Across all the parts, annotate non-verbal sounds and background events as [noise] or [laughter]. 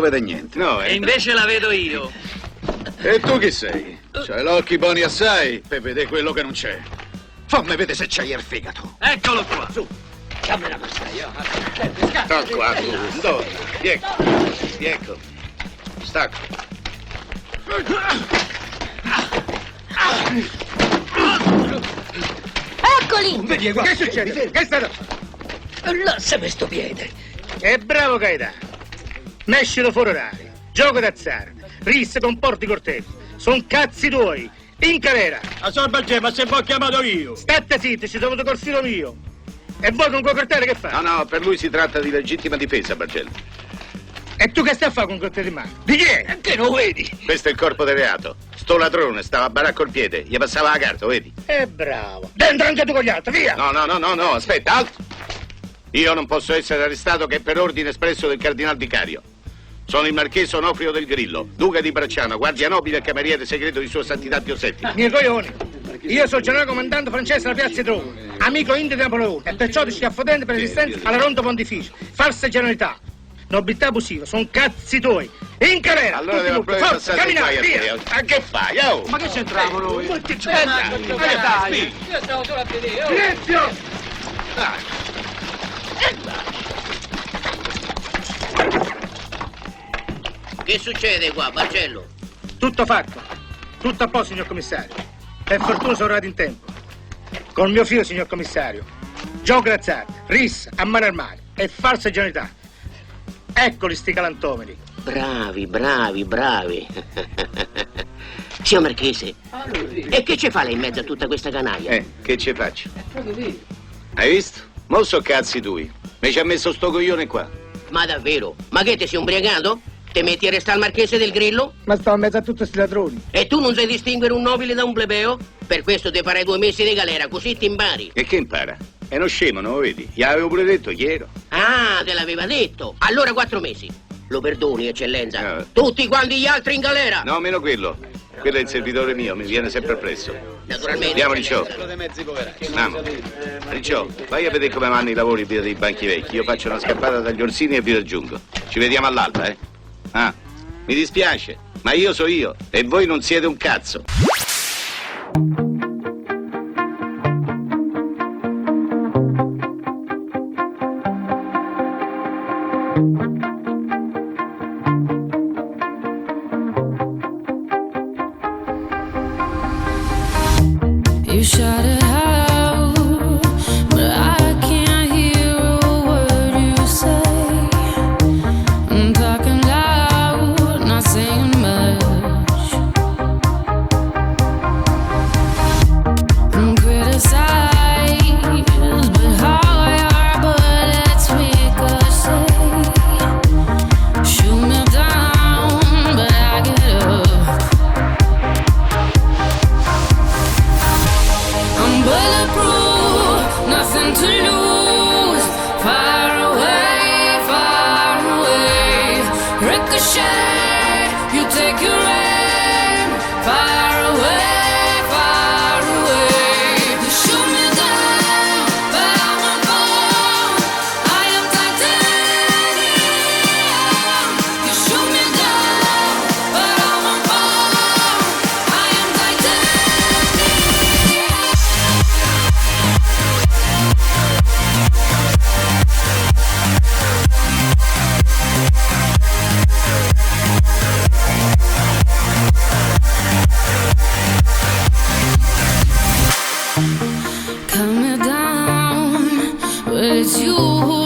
vede niente. No, E eh. invece la vedo io. E tu chi sei? C'hai l'occhi buoni assai per vedere quello che non c'è. Fammi vedere se c'hai il fegato. Eccolo qua. Dammi la massaia. Sta qua, tu. Dove? Ecco. Ecco. Stacco. Eccoli! Vedi. Che succede? Che è stato? Lassami sto piede. E bravo Gaetano. Mescilo fuori orario. Gioco d'azzardo. Ris comporti cortetti. Son cazzi tuoi. In carrera. A sorba il ma se poi ho chiamato io. State zitti, ci sono avuto col filo mio. E voi con quel coltello che No, fai? no, per lui si tratta di legittima difesa, Bargello. E tu che stai a fare con quel coltello in mano? Di chi è? Che lo vedi? Questo è il corpo del reato. Sto ladrone stava a baracco il piede, gli passava la carta, vedi? E bravo. Dentro anche tu con gli altri, via! No, no, no, no, no, aspetta, alto. Io non posso essere arrestato che per ordine espresso del cardinal vicario. Sono il marchese Onofrio del Grillo, duca di Bracciano, guardia nobile e cameriere segreto di sua santità Pio VII. Miei coglioni. Io sono generale comandante francese della piazza di Roma, amico indio di Napoleone, e perciò ti schiaffodente per resistenza alla ronda pontificia. Falsa generalità. Nobiltà abusiva, sono cazzi tuoi. In carrera! Allora devo proprio forza, camminate, qua via! a te. A che fai, oh? Ma che c'entriamo noi? Io stavo solo a vedere. oh. Silenzio! Che succede qua, Marcello? Tutto fatto. Tutto a posto, signor commissario. Per fortuna sono arrivato in tempo. Col mio figlio, signor commissario. Gioco d'azzardo, ris, a mano armate e falsa generalità. Eccoli sti galantomeri. Bravi, bravi, bravi. [laughs] Signor Marchese, e che ci fa lei in mezzo a tutta questa canaglia? Eh, che ci faccio? Hai visto? Mo so cazzi tui. Mi ci ha messo sto coglione qua. Ma davvero? Ma che ti sei ubriacato? Te metti a restare il Marchese del Grillo? Ma stavo in mezzo a tutti sti ladroni. E tu non sai distinguere un nobile da un plebeo? Per questo ti farei due mesi di galera, così ti impari. E che impara? È uno scemo, non lo vedi? Gli avevo pure detto chi ero. Ah, te l'aveva detto. Allora quattro mesi. Lo perdoni, eccellenza. Eh. Tutti quanti gli altri in galera. No, meno quello. Quello è il servitore mio, mi viene sempre appresso. Naturalmente. Andiamo, Ricciò. Andiamo. Ricciò, vai a vedere come vanno i lavori via dei banchi vecchi. Io faccio una scappata dagli orsini e vi raggiungo. Ci vediamo all'alba, eh? Ah, mi dispiace, ma io so io e voi non siete un cazzo. Come down with you.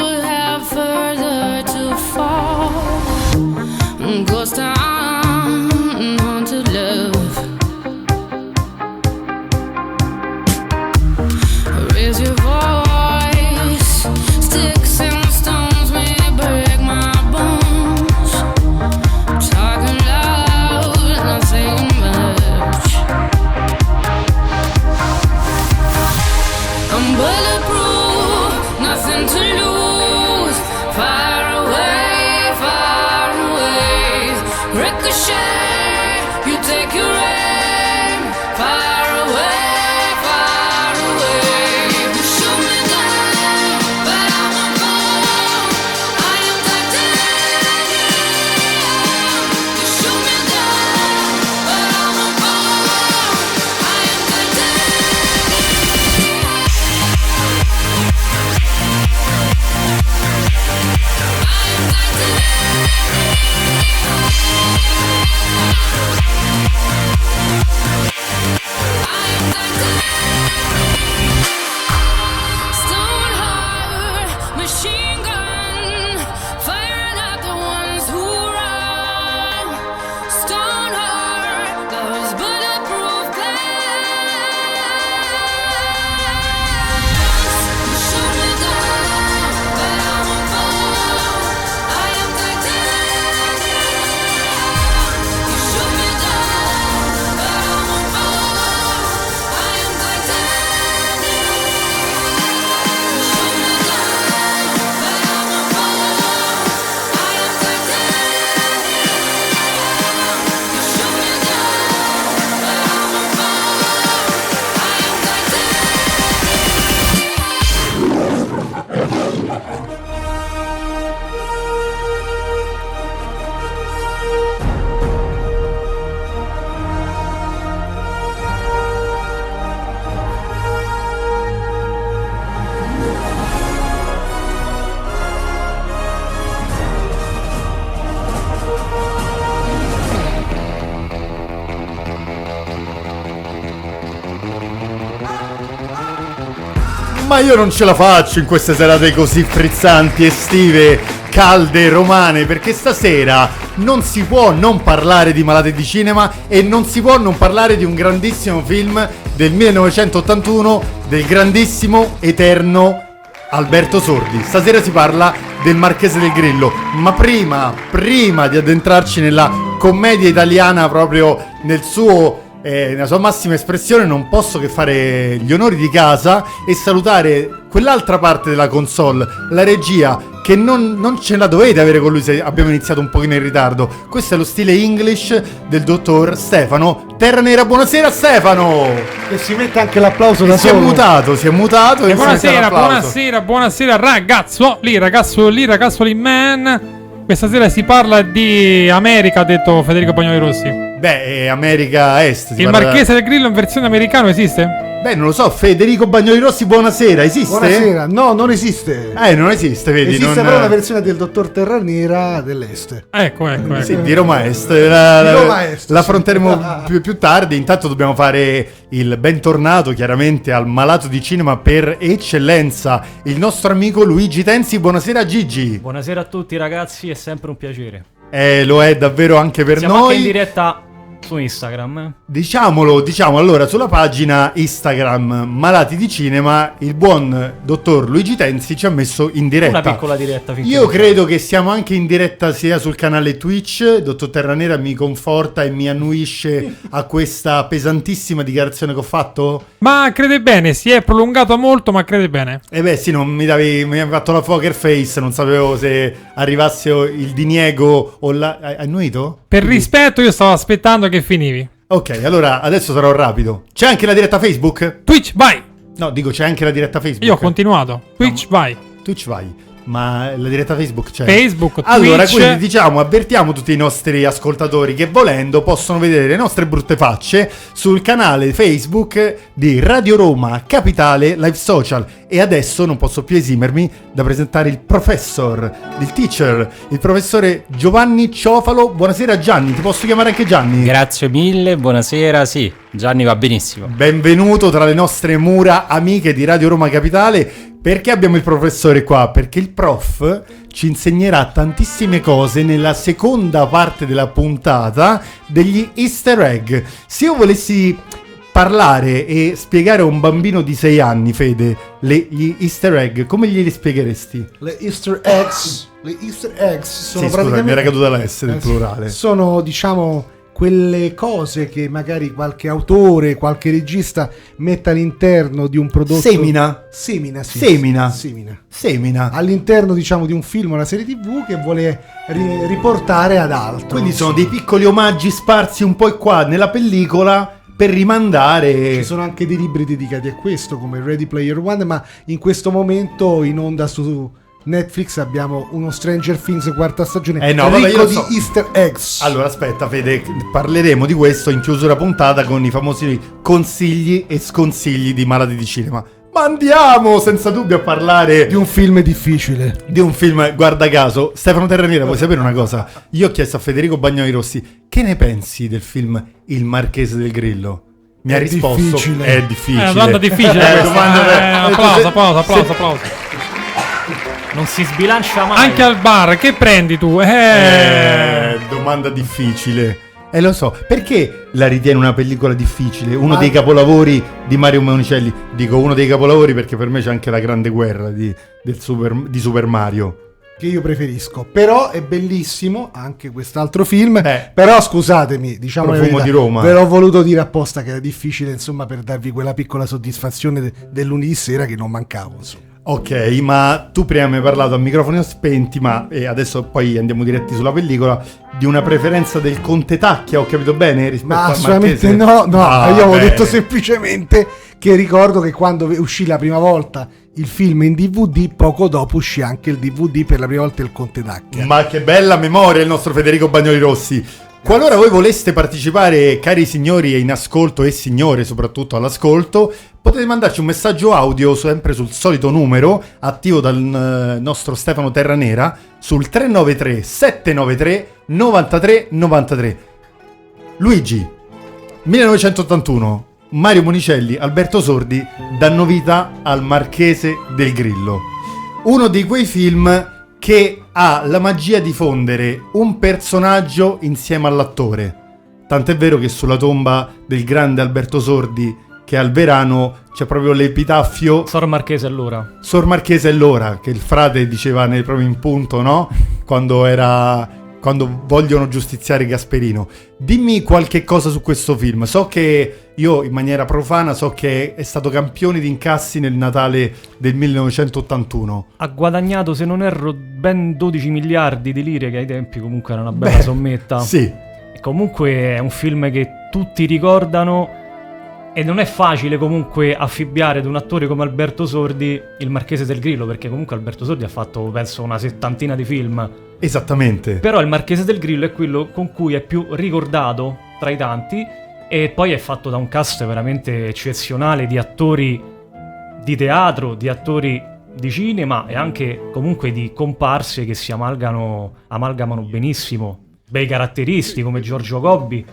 Ma io non ce la faccio in queste serate così frizzanti, estive, calde, romane, perché stasera non si può non parlare di Malate di Cinema e non si può non parlare di un grandissimo film del 1981 del grandissimo, eterno Alberto Sordi. Stasera si parla del Marchese del Grillo, ma prima, prima di addentrarci nella commedia italiana proprio nel suo eh, nella sua massima espressione non posso che fare gli onori di casa e salutare quell'altra parte della console, la regia, che non, non ce la dovete avere con lui se abbiamo iniziato un pochino in ritardo. Questo è lo stile English del dottor Stefano Terra Nera. Buonasera Stefano! E si mette anche l'applauso E da si è solo. mutato, si è mutato. e si buonasera, buonasera, buonasera ragazzo lì, ragazzo lì, ragazzo lì, man. Questa sera si parla di America, ha detto Federico Bagnoli Rossi. Beh, è America Est. Il parla- Marchese del Grillo in versione americano esiste? Beh, non lo so, Federico Bagnoli Rossi, buonasera, esiste? Buonasera. No, non esiste. Eh, non esiste, vedi? Esiste non... però la versione del dottor Terra Nera dell'Est. Ecco, ecco, ecco. Sì, di Roma Est. La, Di Roma Est, la sì. affronteremo [laughs] più, più tardi. Intanto dobbiamo fare il bentornato chiaramente al malato di cinema per eccellenza, il nostro amico Luigi Tenzi. Buonasera Gigi. Buonasera a tutti ragazzi, è sempre un piacere. Eh, lo è davvero anche per Siamo noi. anche in diretta su Instagram. Diciamolo, diciamo allora sulla pagina Instagram Malati di Cinema, il buon dottor Luigi Tenzi ci ha messo in diretta. Una piccola diretta Io credo che siamo anche in diretta sia sul canale Twitch, dottor Terranera mi conforta e mi annuisce a questa pesantissima dichiarazione che ho fatto? Ma crede bene, si è prolungato molto, ma crede bene. Eh beh sì, non mi davi, mi hai fatto la poker face, non sapevo se arrivasse il diniego o la... Hai annuito? Per rispetto io stavo aspettando che finivi. Ok, allora adesso sarò rapido. C'è anche la diretta Facebook? Twitch, vai! No, dico c'è anche la diretta Facebook. Io ho continuato. Twitch, vai. Twitch vai. Ma la diretta Facebook c'è. Facebook, Allora, Twitch. quindi diciamo, avvertiamo tutti i nostri ascoltatori che volendo possono vedere le nostre brutte facce sul canale Facebook di Radio Roma Capitale Live Social. E adesso non posso più esimermi da presentare il professor, il teacher, il professore Giovanni Ciofalo. Buonasera Gianni, ti posso chiamare anche Gianni? Grazie mille, buonasera. Sì, Gianni va benissimo. Benvenuto tra le nostre mura amiche di Radio Roma Capitale. Perché abbiamo il professore qua? Perché il prof ci insegnerà tantissime cose nella seconda parte della puntata degli easter egg. Se io volessi parlare e spiegare a un bambino di 6 anni, Fede, le- gli easter egg, come glieli spiegheresti? Le Easter eggs. Le Easter eggs sono sì, scusa, mi era caduta la S del Eh, plurale. Sono, diciamo, quelle cose che magari qualche autore, qualche regista mette all'interno di un prodotto... Semina. Semina, sì. Semina. Semina. Semina. All'interno, diciamo, di un film o una serie tv che vuole ri- riportare ad altro. Quindi sono dei piccoli omaggi sparsi un po' qua nella pellicola per rimandare... Ci sono anche dei libri dedicati a questo, come Ready Player One, ma in questo momento in onda su Netflix abbiamo uno Stranger Things quarta stagione Eh no, vabbè, ricco io di so. easter eggs. Allora aspetta Fede, parleremo di questo in chiusura puntata con i famosi consigli e sconsigli di Malati di Cinema. Ma andiamo senza dubbio a parlare Di un film difficile. di un film, guarda caso. Stefano Terraniera, vuoi sapere una cosa? Io ho chiesto a Federico Bagnoli Rossi, che ne pensi del film Il Marchese del Grillo? Mi ha È risposto, difficile. è difficile. È una domanda difficile. Eh, domanda- Eh, eh, applauso, applauso, applauso, se- applauso. Non si sbilancia mai. Anche al bar, che prendi tu? Eh, Eh, domanda difficile. Eh lo so, perché la ritiene una pellicola difficile? Uno Ma- dei capolavori di Mario Monicelli. Dico uno dei capolavori perché per me c'è anche la grande guerra di, Super, di Super Mario. Che io preferisco. Però è bellissimo anche quest'altro film. Eh. Però scusatemi, diciamo Profumo verità, di Roma. Ve l'ho voluto dire apposta che era difficile, insomma, per darvi quella piccola soddisfazione de- del lunedì sera che non mancavo, insomma. Ok, ma tu prima mi hai parlato a microfoni spenti, ma e adesso poi andiamo diretti sulla pellicola, di una preferenza del Conte Tacchia, ho capito bene? Rispetto Ma assolutamente no, no, Ah, io avevo detto semplicemente che ricordo che quando uscì la prima volta il film in DVD, poco dopo uscì anche il DVD per la prima volta il Conte Tacchia. Ma che bella memoria il nostro Federico Bagnoli Rossi. Qualora voi voleste partecipare, cari signori in ascolto e signore soprattutto all'ascolto, potete mandarci un messaggio audio sempre sul solito numero attivo dal eh, nostro Stefano Terranera sul 393 793 93 93. Luigi, 1981, Mario Monicelli, Alberto Sordi danno vita al Marchese del Grillo. Uno di quei film che ha la magia di fondere un personaggio insieme all'attore. Tant'è vero che sulla tomba del grande Alberto Sordi, che è al Verano, c'è proprio l'epitaffio Sor Marchese allora. Sor Marchese è l'ora, che il frate diceva nel, proprio in punto, no? [laughs] Quando era. Quando vogliono giustiziare Gasperino. Dimmi qualche cosa su questo film. So che io, in maniera profana, so che è stato campione di incassi nel Natale del 1981. Ha guadagnato, se non erro, ben 12 miliardi di lire, che ai tempi comunque era una bella Beh, sommetta. Sì, E comunque è un film che tutti ricordano e non è facile comunque affibbiare ad un attore come Alberto Sordi il Marchese del Grillo, perché comunque Alberto Sordi ha fatto penso una settantina di film. esattamente. Però il Marchese del Grillo è quello con cui è più ricordato tra i tanti e poi è fatto da un cast veramente eccezionale di attori di teatro, di attori di cinema e anche comunque di comparse che si amalgano, amalgamano benissimo. Bei caratteristi come Giorgio Gobbi.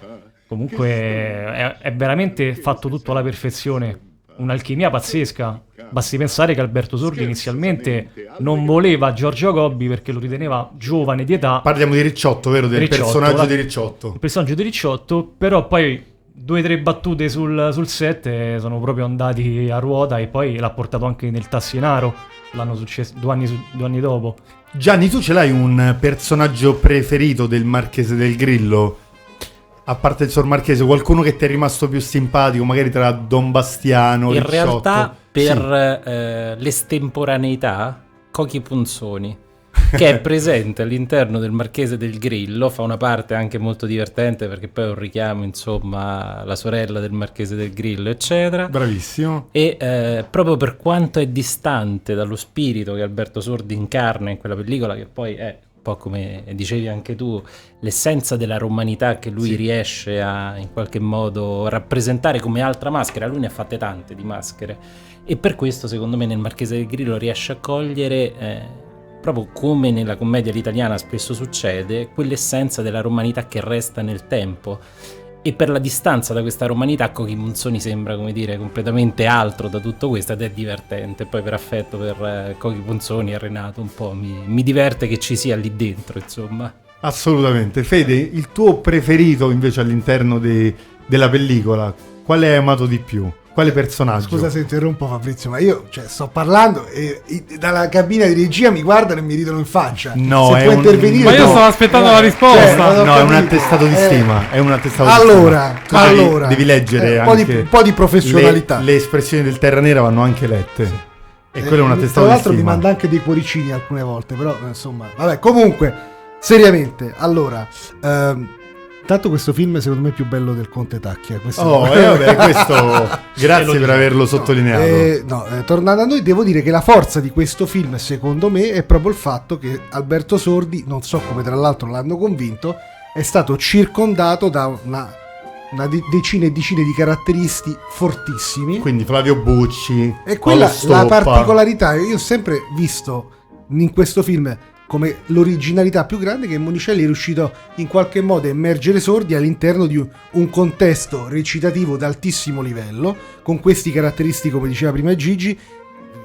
Comunque è, è veramente fatto tutto alla perfezione. Un'alchimia pazzesca. Basti pensare che Alberto Sordi inizialmente non voleva Giorgio Gobbi perché lo riteneva giovane di età. Parliamo di Ricciotto, vero? Del Ricciotto, personaggio la- di Ricciotto. Il personaggio di Ricciotto, però poi due o tre battute sul, sul set eh, sono proprio andati a ruota e poi l'ha portato anche nel Tassinaro l'anno successo, due anni, due anni dopo. Gianni, tu ce l'hai un personaggio preferito del Marchese del Grillo? A parte il Sor Marchese, qualcuno che ti è rimasto più simpatico, magari tra Don Bastiano, In Ricciotto? realtà, per Sì. eh, l'estemporaneità, Cochi Punzoni, [laughs] che è presente all'interno del Marchese del Grillo, fa una parte anche molto divertente perché poi è un richiamo, insomma, alla sorella del Marchese del Grillo, eccetera. Bravissimo. E eh, proprio per quanto è distante dallo spirito che Alberto Sordi incarna in quella pellicola, che poi è un po' come dicevi anche tu, l'essenza della romanità che lui riesce a in qualche modo rappresentare come altra maschera. Lui ne ha fatte tante di maschere. E per questo, secondo me, nel Marchese del Grillo riesce a cogliere. eh, Proprio come nella commedia all'italiana spesso succede, quell'essenza della romanità che resta nel tempo. E per la distanza da questa romanità, Cochi Monzoni sembra, come dire, completamente altro da tutto questo ed è divertente. Poi per affetto per eh, Cochi Monzoni e Renato un po' mi, mi diverte che ci sia lì dentro, insomma. Assolutamente. Fede, il tuo preferito invece all'interno de- della pellicola, quale hai amato di più? Quale personaggio? Scusa se interrompo Fabrizio, ma io cioè, sto parlando e i- dalla cabina di regia mi guardano e mi ridono in faccia. No, se è puoi un- intervenire. Ma io no. stavo aspettando la risposta. Cioè, No, è un attestato di Eh, stima. È un attestato Allora, di stima. Tu devi- allora, devi, leggere eh, un po' di- anche un po' di professionalità. Le, le espressioni del Terra Nera vanno anche lette. E Eh, quello è un Tra attestato di l'altro mi manda anche dei cuoricini alcune volte, però eh, insomma, vabbè, comunque, seriamente, allora, ehm, tanto questo film secondo me è più bello del Conte Tacchia. questo- Oh, eh, vabbè, questo [laughs] grazie per averlo sottolineato. Eh, no, eh, tornando a noi, devo dire che la forza di questo film, secondo me, è proprio il fatto che Alberto Sordi, non so come tra l'altro l'hanno convinto, è stato circondato da una, una de- decina e decine di caratteristi fortissimi. Quindi Flavio Bucci, E quella la particolarità, io ho sempre visto in questo film come l'originalità più grande che Monicelli è riuscito in qualche modo a immergere sordi all'interno di un, contesto recitativo d'altissimo livello, con questi caratteristici, come diceva prima Gigi,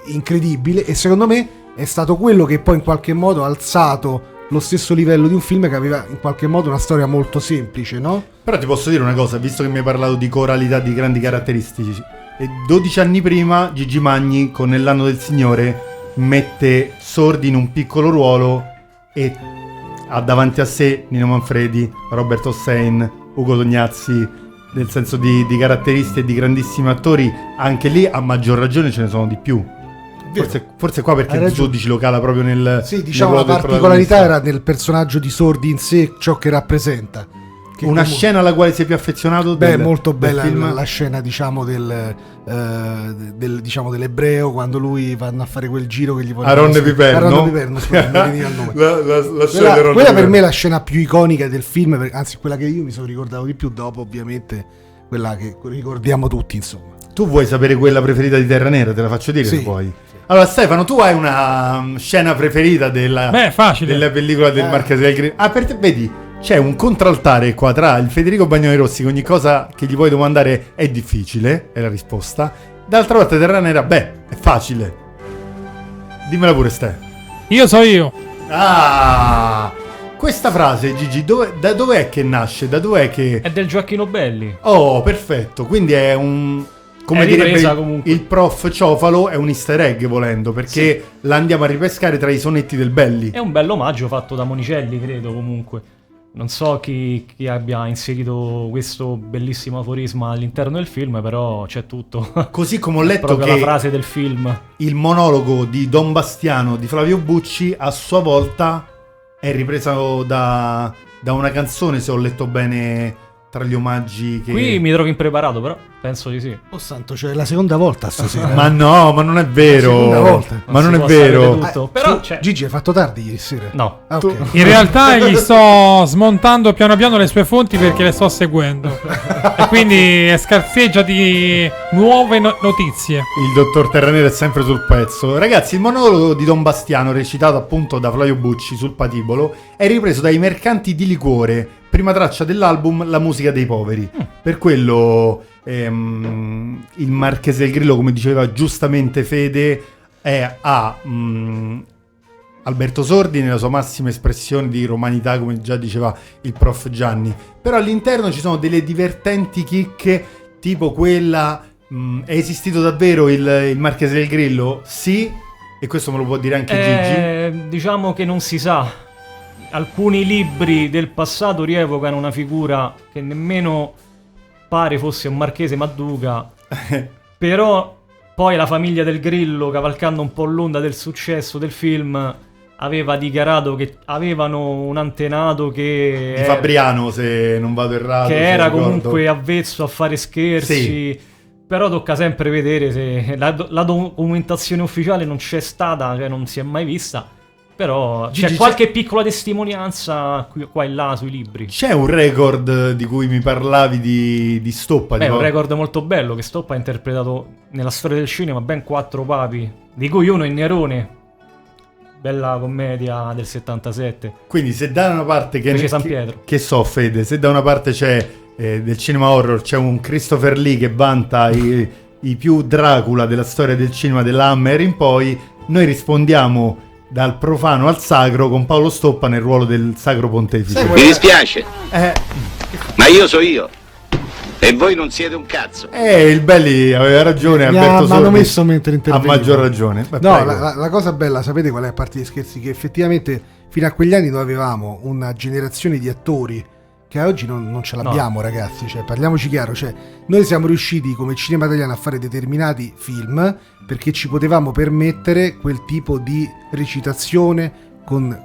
incredibile e secondo me è stato quello che poi in qualche modo ha alzato lo stesso livello di un film che aveva in qualche modo una storia molto semplice, no? Però ti posso dire una cosa, visto che mi hai parlato di coralità, di grandi caratteristici, e 12 anni prima Gigi Magni con Nell'anno del Signore mette Sordi in un piccolo ruolo e ha davanti a sé Nino Manfredi, Robert Hossein, Ugo Tognazzi, nel senso di, di caratteristi e di grandissimi attori, anche lì a maggior ragione ce ne sono di più. Forse, forse qua perché il. 12 lo cala proprio nel... Sì, nel diciamo la ruolo del particolarità era nel personaggio di Sordi in sé, ciò che rappresenta. Che Una comunque- scena alla quale sei più affezionato? Beh, del- molto bella la, la scena, diciamo, del, eh, del- diciamo, dell'ebreo quando lui vanno a fare quel giro che gli vogliono Aronne Piperno? Aronne Piperno, scusa, non mi [laughs] veniva il nome. La- la- quella, quella per Piperno. me è la scena più iconica del film, per- anzi quella che io mi sono ricordato di più dopo, ovviamente, quella che ricordiamo tutti, insomma. Tu vuoi sapere quella preferita di Terra Nera? Te la faccio dire Sì. se vuoi. Allora, Stefano, tu hai una um, scena preferita della, Beh, facile. della pellicola del Eh. Marchese del Grillo? Ah, per te, vedi, c'è un contraltare qua tra il Federico Bagnoli Rossi che ogni cosa che gli vuoi domandare è difficile, è la risposta. D'altra parte Terra Nera, beh, è facile. Dimmela pure Ste. Io so io. Ah! Questa frase, Gigi, dove, da dov'è che nasce? Da dov'è che... È del Gioacchino Belli. Oh, perfetto. Quindi è un... Come È direbbe ripresa il, prof Ciofalo, è un easter egg volendo, perché la andiamo a ripescare tra i sonetti del Belli. È un bel omaggio fatto da Monicelli, credo comunque. Non so chi, chi abbia inserito questo bellissimo aforisma all'interno del film, però c'è tutto. Così come ho letto Proprio che la frase del film. il monologo di Don Bastiano di Flavio Bucci a sua volta è ripreso da, da una canzone, se ho letto bene tra gli omaggi che... Qui mi trovo impreparato, però penso di sì. Oh santo, cioè è la seconda volta stasera. Ma no, ma non è vero. seconda volta. Ma Non non, è vero. tutto. Eh, Però tu- c'è- Gigi, hai fatto tardi ieri sera? No. Ah, ok. In realtà [laughs] gli sto smontando piano piano le sue fonti perché le sto seguendo. e quindi scarseggia di nuove no- notizie. Il dottor Terranera è sempre sul pezzo. Ragazzi, il monologo di Don Bastiano, recitato appunto da Flavio Bucci sul patibolo, è ripreso dai mercanti di liquore, prima traccia dell'album La musica dei poveri. Per quello ehm, il Marchese del Grillo, come diceva giustamente Fede, è a mm, Alberto Sordi nella sua massima espressione di romanità, come già diceva il prof Gianni. Però all'interno ci sono delle divertenti chicche, tipo quella... mm, è esistito davvero il, il Marchese del Grillo? Sì, e questo me lo può dire anche Gigi. Eh, diciamo che non si sa. Alcuni libri del passato rievocano una figura che nemmeno pare fosse un marchese Madduga. [laughs] però poi la famiglia del Grillo, cavalcando un po' l'onda del successo del film, aveva dichiarato che avevano un antenato che... Di è- Fabriano, se non vado errato. che era ricordo. comunque avvezzo a fare scherzi. Sì. Però tocca sempre vedere se la, la documentazione ufficiale non c'è stata, cioè non si è mai vista. Però Gigi, c'è qualche piccola testimonianza qui- qua e là sui libri. C'è un record di cui mi parlavi di, di Stoppa. Beh, è un record molto bello che Stoppa ha interpretato nella storia del cinema ben quattro papi, di cui uno è Nerone. Bella commedia del 77. Quindi se da una parte che, Fece San che- Pietro. che so Fede, se da una parte c'è eh, del cinema horror c'è un Christopher Lee che vanta i, i più Dracula della storia del cinema dell'Hammer in poi, noi rispondiamo dal profano al sacro con Paolo Stoppa nel ruolo del sacro pontefice. Mi dispiace, Eh, ma io so io. E voi non siete un cazzo. eh, il Belli aveva ragione, Mi ha- Alberto mi hanno Sordi messo mentre ha intervenivo. maggior ragione. Beh, No, la- la cosa bella, sapete qual è a parte gli scherzi? Che effettivamente fino a quegli anni noi avevamo una generazione di attori che oggi non, non ce l'abbiamo, ragazzi. Cioè, parliamoci chiaro, cioè, noi siamo riusciti come cinema italiano a fare determinati film perché ci potevamo permettere quel tipo di recitazione con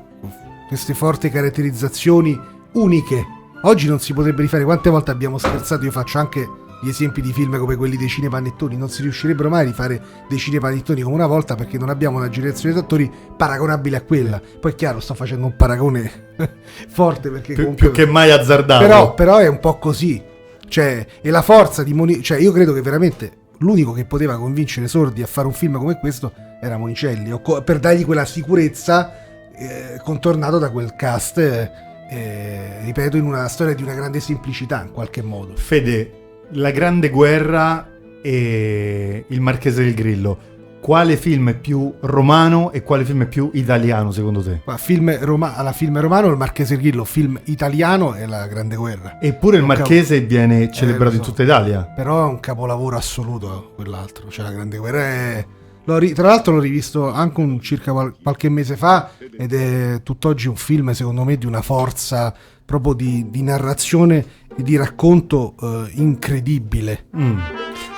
queste forti caratterizzazioni uniche. Oggi non si potrebbe rifare. Quante volte abbiamo scherzato? Io faccio anche gli esempi di film come quelli dei cinepanettoni. Non si riuscirebbero mai a rifare dei cinepanettoni come una volta perché non abbiamo una generazione di attori paragonabile a quella. Poi è chiaro, sto facendo un paragone [laughs] forte perché più, comunque... più che mai azzardato. Però, però è un po' così. Cioè, e la forza di Moni... Cioè, io credo che veramente l'unico che poteva convincere Sordi a fare un film come questo era Monicelli. per dargli quella sicurezza eh, contornato da quel cast, eh, eh, ripeto, in una storia di una grande semplicità in qualche modo. Fede, la grande guerra e il Marchese del Grillo. Quale film è più romano e quale film è più italiano secondo te? Ma film roma- alla film romano il Marchese Grillo, film italiano è la Grande Guerra. Eppure il Marchese viene celebrato lo in so. tutta Italia. Però è un capolavoro assoluto quell'altro. Cioè, la Grande Guerra è. l'ho ri- Tra l'altro l'ho rivisto anche un- circa qual- qualche mese fa ed è tutt'oggi un film, secondo me, di una forza proprio di, di narrazione di racconto eh, incredibile. Mm.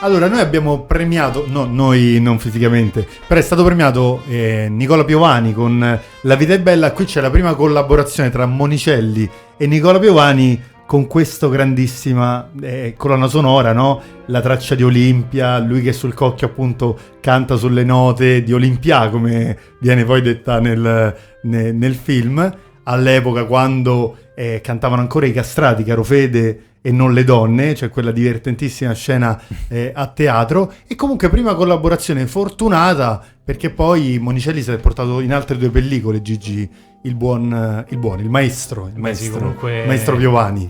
Allora, noi abbiamo premiato, no, noi non fisicamente, però è stato premiato eh, Nicola Piovani con La vita è bella. Qui c'è la prima collaborazione tra Monicelli e Nicola Piovani con questa grandissima eh, colonna sonora, no? La traccia di Olimpia, lui che sul cocchio appunto canta sulle note di Olimpia, come viene poi detta nel, ne- nel film, all'epoca quando eh, cantavano ancora i castrati, caro Fede, e non le donne, cioè quella divertentissima scena [laughs] eh, a teatro. E comunque prima collaborazione fortunata perché poi Monicelli si è portato in altre due pellicole, Gigi, il buon, il buon, il maestro, il maestro, comunque- maestro Piovani.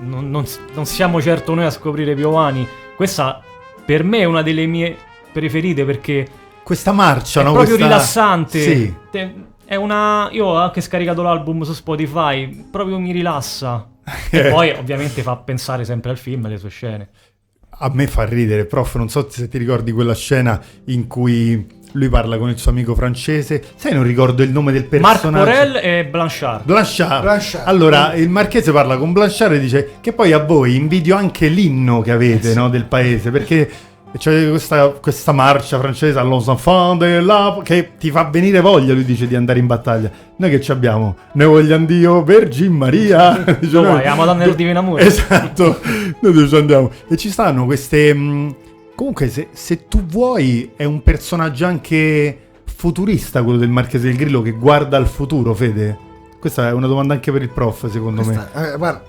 Non, non non siamo certo noi a scoprire Piovani. Questa per me è una delle mie preferite perché Questa marcia, è no? proprio Questa- rilassante. Sì. Te- È una. Io ho anche scaricato l'album su Spotify, proprio mi rilassa. Eh. [laughs] E poi ovviamente fa pensare sempre al film e alle sue scene. A me fa ridere, prof, non so se ti ricordi quella scena in cui lui parla con il suo amico francese. Sai, non ricordo il nome del Marc personaggio. Porel e Blanchard. Blanchard. Blanchard. Allora, il marchese parla con Blanchard e dice che poi a voi invidio anche l'inno che avete no, del paese, perché c'è questa, questa marcia francese allons enfants de la... che ti fa venire voglia, lui dice, di andare in battaglia. Noi che ci abbiamo? Noi vogliamo Dio, Vergine Maria. [laughs] Noi- vai? La Madonna del Divino Amore. Esatto, noi ci andiamo? E ci stanno queste... mh, Comunque, se, se tu vuoi, è un personaggio anche futurista quello del Marchese del Grillo che guarda al futuro, Fede. Questa è una domanda anche per il prof, secondo me. Questa- eh, guarda,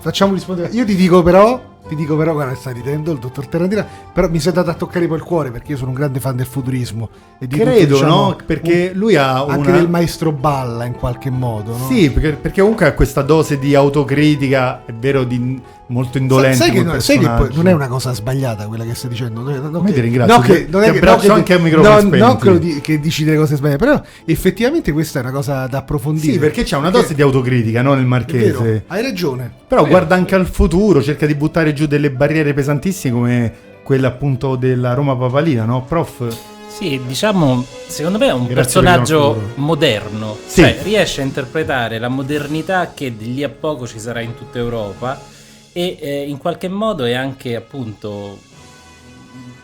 facciamo rispondere. Io ti dico però, ti dico però, guarda, sta ridendo il dottor Terrandina, però mi sei dato a toccare poi il cuore perché io sono un grande fan del futurismo. E di Credo, tutto, diciamo, no? Perché lui ha Anche una- del maestro Balla in qualche modo, no? Sì, perché, perché comunque ha questa dose di autocritica, è vero, di molto indolente. Sai, sai che, no- sai che poi non è una cosa sbagliata quella che stai dicendo. No, no, Ma che- ti ringrazio, no, che, non ti è che- abbraccio no, che- anche a microfoni no, non che, lo di- che dici delle cose sbagliate, però effettivamente questa è una cosa da approfondire. Sì, perché c'è una dose di autocritica, no, nel marchese. vero, hai ragione. Però guarda anche al futuro, cerca di buttare giù delle barriere pesantissime come quella appunto della Roma Papalina, no? Prof? Sì, diciamo, secondo me è un Grazie personaggio moderno, Sì. cioè riesce a interpretare la modernità che di lì a poco ci sarà in tutta Europa e eh, in qualche modo è anche appunto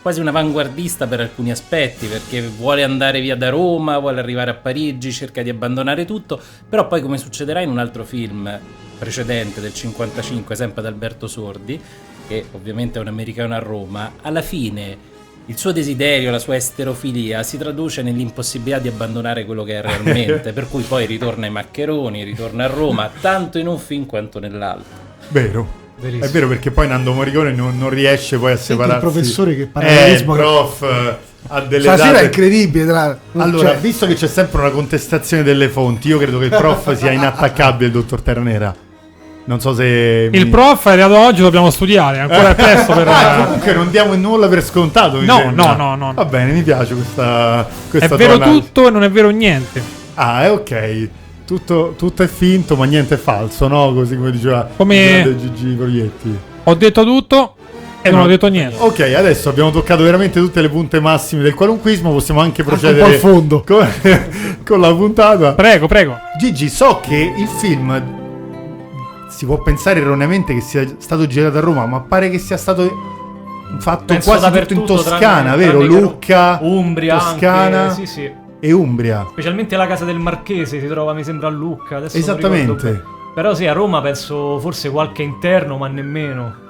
quasi un avanguardista per alcuni aspetti perché vuole andare via da Roma, vuole arrivare a Parigi, cerca di abbandonare tutto, però poi come succederà in un altro film precedente del 55, sempre ad Alberto Sordi, che ovviamente è un americano a Roma, alla fine il suo desiderio, la sua esterofilia si traduce nell'impossibilità di abbandonare quello che è realmente, [laughs] per cui poi ritorna ai maccheroni, ritorna a Roma, tanto in un film quanto nell'altro. Vero. Verissimo. È vero perché poi Nando Morricone non, non riesce poi a Senti il separarsi. professore che Eh, parallelismo che- prof, eh, ha delle Stasera date- è incredibile. tra- Allora, cioè, visto che c'è sempre una contestazione delle fonti, io credo che il prof [laughs] sia inattaccabile, il dottor Terranera. Non so se... Il mi- prof è arrivato oggi, dobbiamo studiare. Ancora è [laughs] presto per. Ah, comunque non diamo nulla per scontato. No, no, no, no. Va bene, mi piace questa. È questa vero tua- tutto e non è vero niente. Ah, è ok. Tutto, tutto è finto, ma niente è falso, no? Così come diceva Come- Gigi Proietti. Ho detto tutto e non no. ho detto niente. Ok, adesso abbiamo toccato veramente tutte le punte massime del qualunquismo. Possiamo anche Anche un procedere po' al fondo. [laughs] Con, con la puntata. Prego, prego. Gigi, so che il film si può pensare erroneamente che sia stato girato a Roma, ma pare che sia stato fatto Penso quasi tutto in Toscana, tranne- vero? tranne Lucca, Umbria, Toscana anche, sì, sì. E Umbria. Specialmente la casa del Marchese si trova, mi sembra, a Lucca. Adesso Esattamente. Però sì, a Roma penso forse qualche interno, ma nemmeno.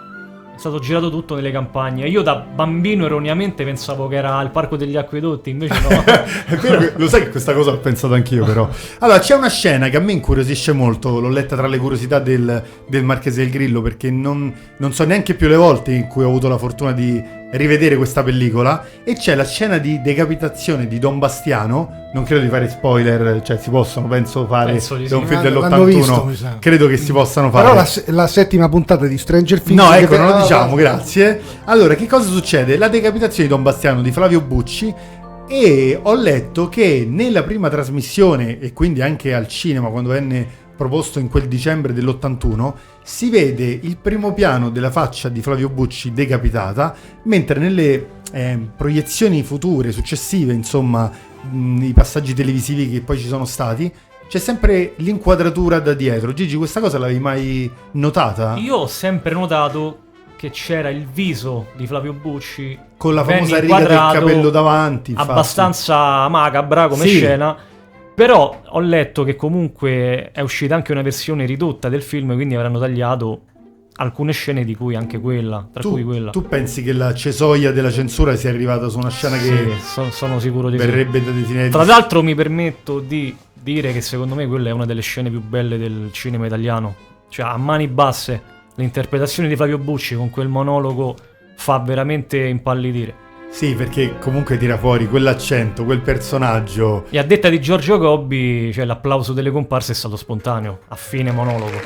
È stato girato tutto nelle campagne. Io da bambino erroneamente pensavo che era il parco degli acquedotti, invece no. [laughs] Che- lo sai che questa cosa l'ho pensato anch'io, però. Allora, c'è una scena che a me incuriosisce molto. L'ho letta tra le curiosità del, del Marchese del Grillo, perché non, non so neanche più le volte in cui ho avuto la fortuna di rivedere questa pellicola. E c'è la scena di decapitazione di Don Bastiano. Non credo di fare spoiler, cioè si possono, penso, fare Penso di sì. un film L'hanno dell'81. visto, credo che si possano fare. Però la, la settima puntata di Stranger Things. No, ecco, non lo no, diciamo, no. grazie. Allora, che cosa succede? La decapitazione di Don Bastiano di Flavio Bucci e ho letto che nella prima trasmissione e quindi anche al cinema quando venne proposto in quel dicembre dell'81 si vede il primo piano della faccia di Flavio Bucci decapitata mentre nelle eh, proiezioni future, successive, insomma, mh, i passaggi televisivi che poi ci sono stati c'è sempre l'inquadratura da dietro. Gigi, questa cosa l'avevi mai notata? Io ho sempre notato che c'era il viso di Flavio Bucci Con la famosa riga del capello davanti. infatti. abbastanza macabra come Sì. scena. Però ho letto che comunque è uscita anche una versione ridotta del film, quindi avranno tagliato alcune scene di cui anche quella, tra cui Tu, quella. tu pensi che la cesoia della censura sia arrivata su una scena Sì, che so- sono sicuro di verrebbe da definire Tra l'altro mi permetto di dire che secondo me quella è una delle scene più belle del cinema italiano. Cioè, a mani basse, l'interpretazione di Flavio Bucci con quel monologo fa veramente impallidire. Sì, perché comunque tira fuori quell'accento, quel personaggio. E a detta di Giorgio Gobbi, cioè l'applauso delle comparse è stato spontaneo, a fine monologo.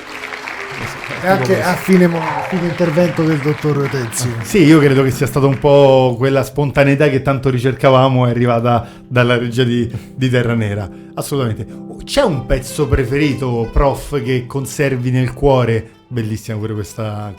E anche a fine, mo- a fine intervento del dottor Tenzio. Sì, io credo che sia stata un po' quella spontaneità che tanto ricercavamo è arrivata dalla regia di, di Terra Nera. Assolutamente. C'è un pezzo preferito, prof, che conservi nel cuore? Bellissima pure questa.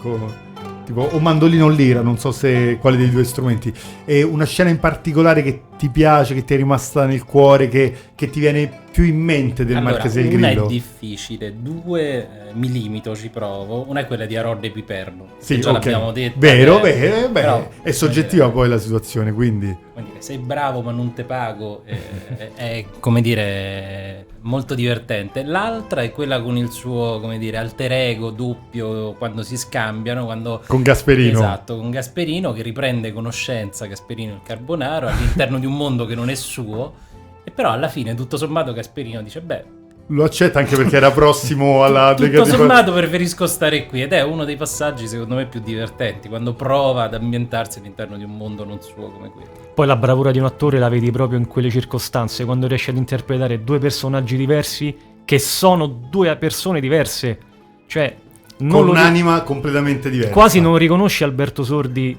Tipo, o mandolino o lira, non so se quale dei due strumenti. E una scena in particolare che ti piace, che ti è rimasta nel cuore, che, che ti viene più in mente del Allora, Marchese del una Grillo? è difficile, due eh, mi limito, ci provo. Una è quella di Arodde Piperno. Sì, già ok. l'abbiamo detto. Vero, eh, vero, beh, però, è soggettiva poi la situazione, quindi... dire, sei bravo ma non te pago, eh, [laughs] è, è, come dire molto divertente. L'altra è quella con il suo, come dire, alter ego doppio quando si scambiano, quando Con Gasperino. Esatto, con Gasperino che riprende conoscenza, Gasperino il Carbonaro, all'interno di un mondo che non è suo. E però alla fine, tutto sommato, Gasperino dice: Beh, Lo accetta anche perché era prossimo alla tutto sommato preferisco stare qui. Ed è uno dei passaggi, secondo me, più divertenti. Quando prova ad ambientarsi all'interno di un mondo non suo come quello. Poi la bravura di un attore la vedi proprio in quelle circostanze, quando riesce ad interpretare due personaggi diversi che sono due persone diverse. Cioè, non con lo ri- un'anima completamente diversa. quasi non riconosci Alberto Sordi,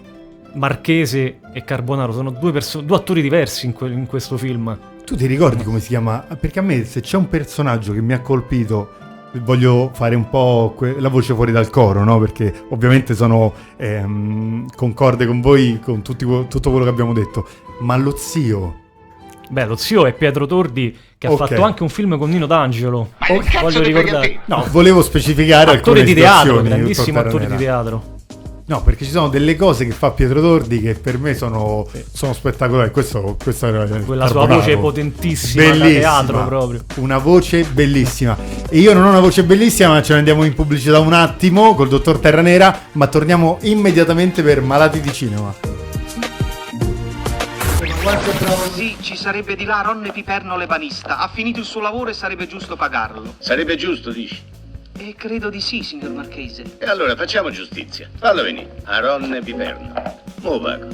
Marchese e Carbonaro, sono due, perso- due attori diversi in, que- in questo film. Tu ti ricordi come si chiama? Perché a me se c'è un personaggio che mi ha colpito, voglio fare un po' que- la voce fuori dal coro, no? Perché ovviamente sono ehm, concorde con voi con tutti tutto quello che abbiamo detto. Ma lo zio... Beh, lo zio è Pietro Tordi, che ha Ok. fatto anche un film con Nino D'Angelo. che cazzo Voglio ricordare. No, volevo specificare attore alcune di teatro, grandissimo attore di teatro. No, perché ci sono delle cose che fa Pietro Tordi che per me sono, sono spettacolari. Questo, questo era Quella sua Carbonaro. voce potentissima da Bellissima. teatro proprio. Una voce bellissima. E io non ho una voce bellissima, ma ce ne andiamo in pubblicità un attimo col dottor Terranera, ma torniamo immediatamente per Malati di Cinema. Sì, ci sarebbe di là Ronne Piperno l'ebanista. Ha finito il suo lavoro e sarebbe giusto pagarlo. Sarebbe giusto, dici? E credo di sì, signor Marchese. E allora facciamo giustizia. Fallo venire. Aronne Piperno. Mo pago.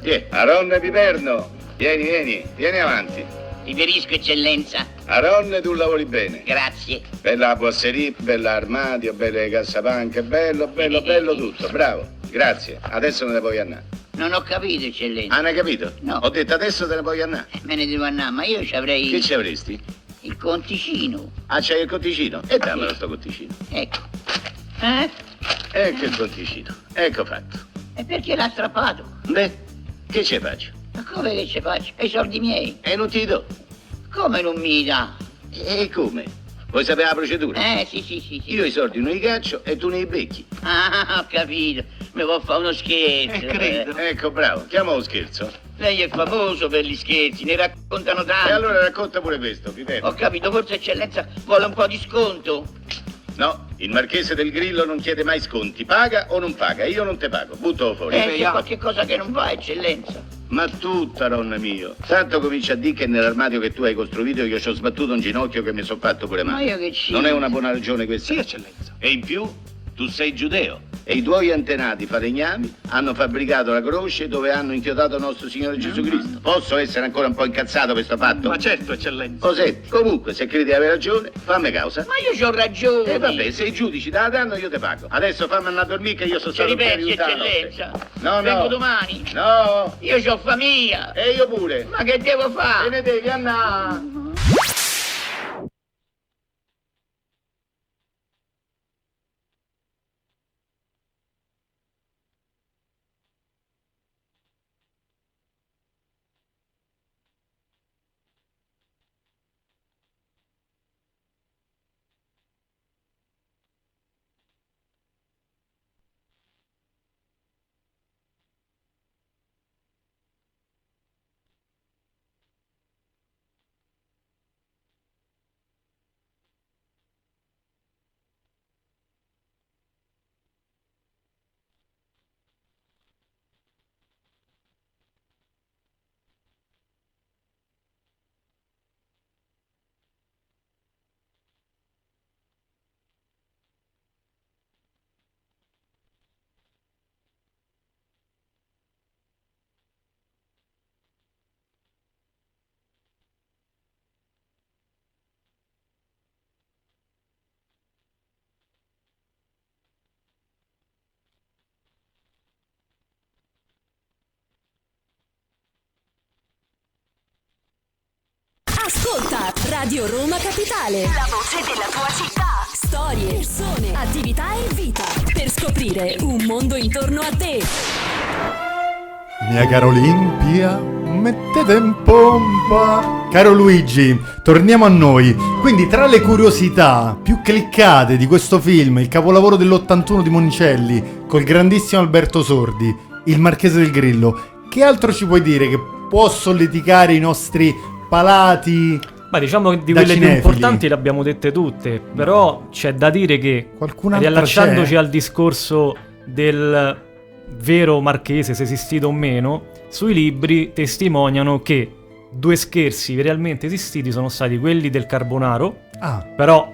Tiè, Aronne Piperno. Vieni, vieni, vieni avanti. Riferisco, eccellenza. Aronne, tu lavori bene. Grazie. Bella boasseria, bella armadio, belle cassapanche, bello, bello, bello tutto. Bravo. Grazie. Adesso ne puoi andare. Non ho capito, eccellenza. Ah, ne hai capito? No. Ho detto adesso te ne puoi andare. Me ne devo andare, ma io ci avrei Che ci avresti? Il conticino. Ah, c'hai il conticino? E dammelo sto conticino. Ecco. Eh? Ecco il conticino. Ecco fatto. E perché l'ha strappato? Beh, che ci faccio? Ma come che ci faccio? E i soldi miei? E non ti do. Come non mi dà? E come? Vuoi sapere la procedura? Eh, sì, sì, sì, sì. Io i soldi non li caccio e tu ne i becchi. Ah, ho capito. Mi può fare uno scherzo. Eh, credo. Ecco, bravo. Chiama lo scherzo. Lei è famoso per gli scherzi, ne raccontano tanti. E allora racconta pure questo, Piperno. Ho capito, forse eccellenza vuole un po' di sconto. No, il marchese del Grillo non chiede mai sconti. Paga o non paga? Io non te pago. Buttalo fuori. Eh, c'è qualche cosa che non va, eccellenza. Ma tutta, nonna mio. Tanto comincia a dire che nell'armadio che tu hai costruito io ci ho sbattuto un ginocchio che mi sono fatto pure male. Ma io che ci- Non è una buona ragione questa? Sì, eccellenza. E in più, tu sei giudeo. E i tuoi antenati falegnami hanno fabbricato la croce dove hanno inchiodato nostro Signore Gesù Cristo. Posso essere ancora un po' incazzato per sto fatto? Ma certo, eccellenza. Cosetti, comunque, se credi di avere ragione, fammi causa. Ma io c'ho ragione. E vabbè, se i giudici te la danno io te pago. Adesso fammi andare a dormire che io sono stato aiutare la notte. eccellenza. No, no. Vengo domani. No, Io c'ho famiglia. e io pure. Ma che devo Te fare? ne devi andare. Ascolta Radio Roma Capitale. La voce della tua città. Storie, persone, attività e vita. Per scoprire un mondo intorno a te. Mia cara Olimpia, mettete in pompa. Caro Luigi, torniamo a noi. Quindi, tra le curiosità più cliccate di questo film, il capolavoro dell'81 di Monicelli, col grandissimo Alberto Sordi, Il Marchese del Grillo, che altro ci puoi dire che può solleticare i nostri palati? Ma diciamo che di quelle più cinefili. importanti le abbiamo dette tutte, però c'è da dire che, riallacciandoci c'è? al discorso del vero marchese, se esistito o meno, sui libri testimoniano che due scherzi realmente esistiti sono stati quelli del Carbonaro, Ah, però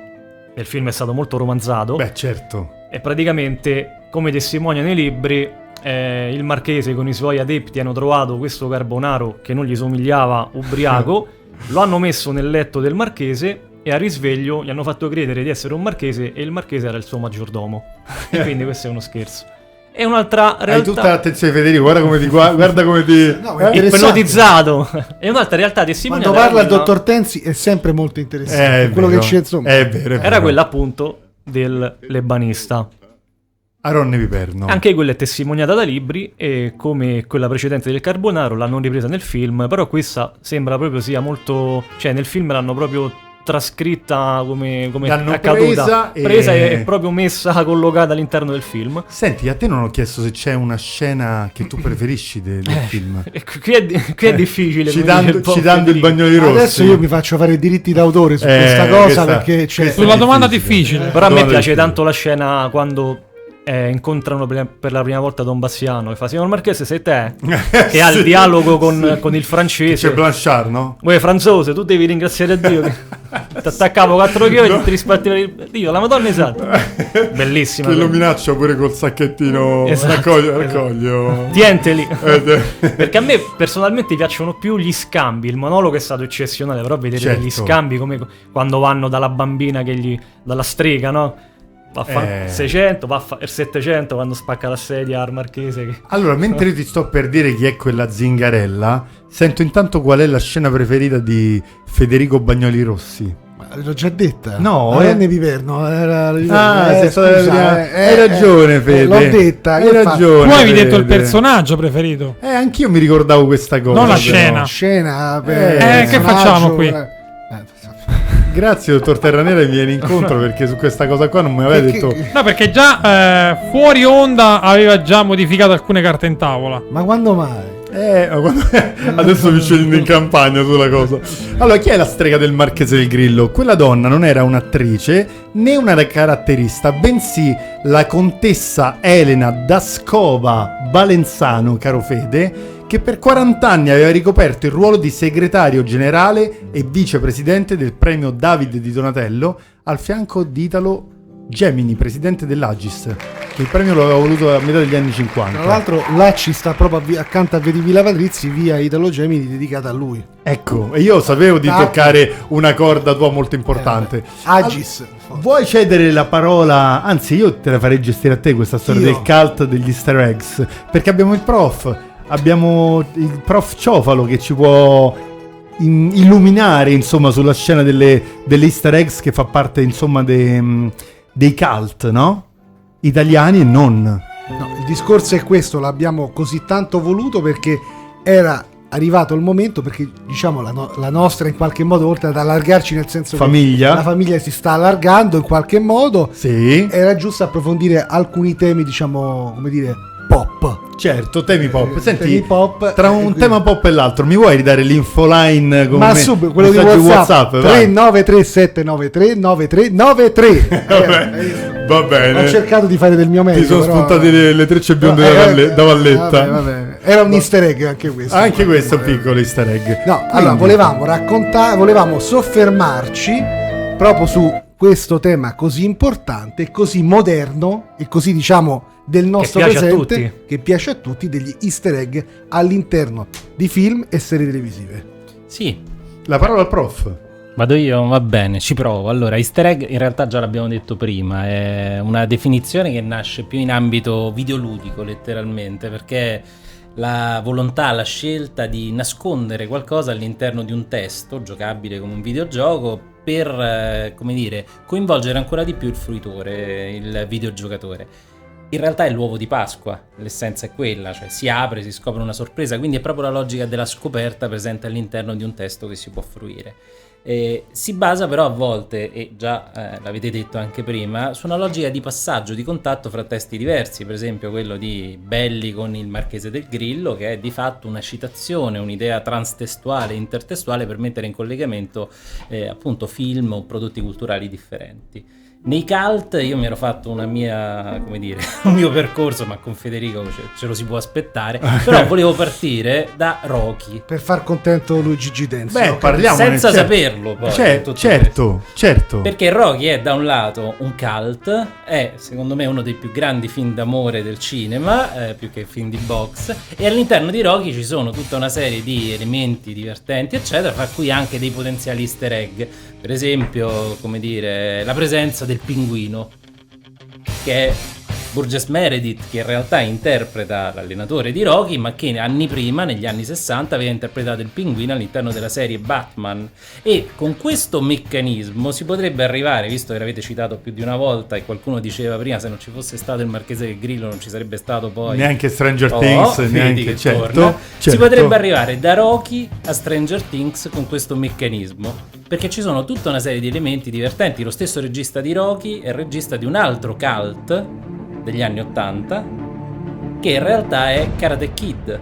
nel film è stato molto romanzato, beh, certo. e praticamente, come testimoniano i libri, eh, il marchese con i suoi adepti hanno trovato questo Carbonaro che non gli somigliava ubriaco, [laughs] lo hanno messo nel letto del marchese e a risveglio gli hanno fatto credere di essere un marchese e il marchese era il suo maggiordomo. [laughs] E quindi questo è uno scherzo. E un'altra Hai realtà... tutta l'attenzione, Federico. Guarda come ti gua- [laughs] guarda come ti. No, è interessante. ipnotizzato. e un'altra realtà testimoniata Quando parla il era dottor Tenzi è sempre molto interessante. Eh, è quello vero. che c'è insomma. È vero, è era vero. quella appunto del lebanista. Aronne Viperno. Anche quella è testimoniata da libri e come quella precedente del Carbonaro l'hanno ripresa nel film, però questa sembra proprio sia molto... cioè nel film l'hanno proprio trascritta come, come L'hanno accaduta. presa e- e proprio messa, collocata all'interno del film. Senti, a te non ho chiesto se c'è una scena che tu preferisci de- del film. E qui è, qui è difficile. Ci come dando, dice il bagnoli rossi. Adesso io mi faccio fare i diritti d'autore su Eh, questa cosa questa- perché c'è è domanda difficile. difficile. Però a me piace difficile. tanto la scena quando eh, incontrano per la prima volta Don Bassiano e fa Signor Marchese sei te? che [laughs] ha il dialogo con, sì. con il francese. C'è Blanchard, no? Uè, Franzose, tu devi ringraziare Dio che [laughs] ti attaccavo quattro chiodi e ti rispartiva il Dio, la madonna esatto. [laughs] Bellissima. Che lo minaccia pure col sacchettino. Esatto, Raccoglio, esatto. raccoglio. Tienteli. Eh, Perché a me personalmente piacciono più gli scambi. Il monologo è stato eccezionale, però vedere Certo. degli scambi come quando vanno dalla bambina che gli. dalla strega, no? Va a fare Eh. 600, va a fare 700 quando spacca la sedia al marchese. che- Allora, [laughs] mentre io ti sto per dire chi è quella zingarella, sento intanto qual è la scena preferita di Federico Bagnoli Rossi. L'ho già detta. No, Aronne eh. Viverno. Era, Ah, eh, stata- scusa, eh, hai eh, ragione, eh, Fede. L'ho detta. Hai ragione. Tu avevi detto il personaggio preferito. Eh, anch'io mi ricordavo questa cosa. Non la però. scena. Scena. Eh, che facciamo qui? Grazie, dottor Terranera, mi viene incontro [laughs] perché su questa cosa qua non mi aveva detto. No, perché già eh, fuori onda aveva già modificato alcune carte in tavola. Ma quando mai? Eh, quando- [laughs] adesso mi scendo in campagna sulla cosa. Allora, chi è la strega del Marchese del Grillo? Quella donna non era un'attrice né una caratterista, bensì la contessa Elena Dascova Valenzano, caro Fede, che per 40 anni aveva ricoperto il ruolo di segretario generale e vicepresidente del premio David di Donatello al fianco di Italo Gemini, presidente dell'Agis, che il premio lo aveva voluto a metà degli anni 50. Tra l'altro, ci sta proprio accanto a Vedi Villa Patrizzi, via Italo Gemini, dedicata a lui. Ecco, e io sapevo di toccare una corda tua molto importante. Agis. Vuoi cedere la parola? Anzi, io te la farei gestire a te questa storia Io? del cult degli easter eggs. Perché abbiamo il prof, abbiamo il prof Ciofalo che ci può in- illuminare, insomma, sulla scena delle, delle easter eggs che fa parte, insomma, de- mm, dei cult, no? Italiani e non. No, il discorso è questo, l'abbiamo così tanto voluto perché era arrivato il momento, perché diciamo la, no- la nostra in qualche modo, oltre ad allargarci nel senso Famiglia. che la famiglia si sta allargando in qualche modo, Sì. era giusto approfondire alcuni temi, diciamo, come dire, pop. Certo, temi pop. Eh, Senti, temi pop, tra eh, un quindi- tema pop e l'altro, mi vuoi ridare l'infoline come Ma me- subito, quello di WhatsApp, vai. 393793 9393. Vabbè, Va Ho bene. cercato di fare del mio meglio. Ti sono però- spuntate le, le trecce bionde No, da, eh, Valle- da Valletta. vabbè, vabbè. Era un easter egg anche questo. Anche questo è un piccolo easter egg. No, allora Quindi- volevamo raccontare, volevamo soffermarci proprio su questo tema così importante, così moderno e così diciamo del nostro a presente che piace a tutti degli easter egg all'interno di film e serie televisive. Sì, La parola al prof. Vado io, va bene, ci provo. Allora, easter egg in realtà già l'abbiamo detto prima, è una definizione che nasce più in ambito videoludico letteralmente, perché la volontà, la scelta di nascondere qualcosa all'interno di un testo giocabile come un videogioco per, eh, come dire, coinvolgere ancora di più il fruitore, il videogiocatore. In realtà è l'uovo di Pasqua, l'essenza è quella, cioè si apre, si scopre una sorpresa, quindi è proprio la logica della scoperta presente all'interno di un testo che si può fruire. Eh, si basa però a volte, e già eh, l'avete detto anche prima, su una logica di passaggio, di contatto fra testi diversi, per esempio quello di Belli con il Marchese del Grillo, che è di fatto una citazione, un'idea transtestuale, intertestuale per mettere in collegamento eh, appunto film o prodotti culturali differenti. Nei cult io mi ero fatto una mia, come dire, [laughs] un mio percorso, ma con Federico ce, ce lo si può aspettare. [laughs] Però volevo partire da Rocky. Per far contento Luigi G. Beh, parliamo Senza saperlo poi. Cer- tutto certo, certo. Perché Rocky è da un lato un cult, è secondo me uno dei più grandi film d'amore del cinema, eh, più che film di box, e all'interno di Rocky ci sono tutta una serie di elementi divertenti, eccetera, fra cui anche dei potenziali easter egg. Per esempio, come dire, la presenza del pinguino, che Burgess Meredith, che in realtà interpreta l'allenatore di Rocky, ma che anni prima, negli anni 60, aveva interpretato il pinguino all'interno della serie Batman. E con questo meccanismo si potrebbe arrivare, visto che l'avete citato più di una volta e qualcuno diceva prima, se non ci fosse stato il Marchese del Grillo non ci sarebbe stato poi... Neanche Stranger Oh, Things, neanche- che certo, torna. Si certo. potrebbe arrivare da Rocky a Stranger Things con questo meccanismo. Perché ci sono tutta una serie di elementi divertenti. Lo stesso regista di Rocky è il regista di un altro cult degli anni 80 che in realtà è Karate Kid.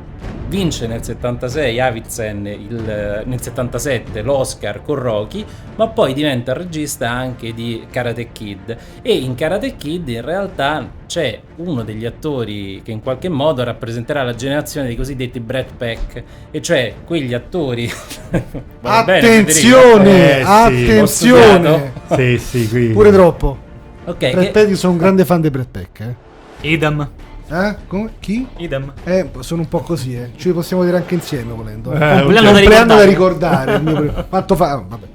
Vince nel 76 Avicen il- nel 77 l'Oscar con Rocky, ma poi diventa regista anche di Karate Kid. E in Karate Kid in realtà c'è uno degli attori che in qualche modo rappresenterà la generazione dei cosiddetti Brad Pack, e cioè quegli attori. [laughs] Bene, Attenzione, Federico? Eh, sì. attenzione. Sì, sì, qui. Pure troppo. Ok, Brad Pitt, io sono un grande fan di Brad Pitt. Eh. Idem. Eh? Come? Chi? Idem. Eh, sono un po' così, eh. Ce li possiamo dire anche insieme volendo. Eh, Eh, compleanno da da ricordare. mio Quanto [laughs] fa? oh, vabbè.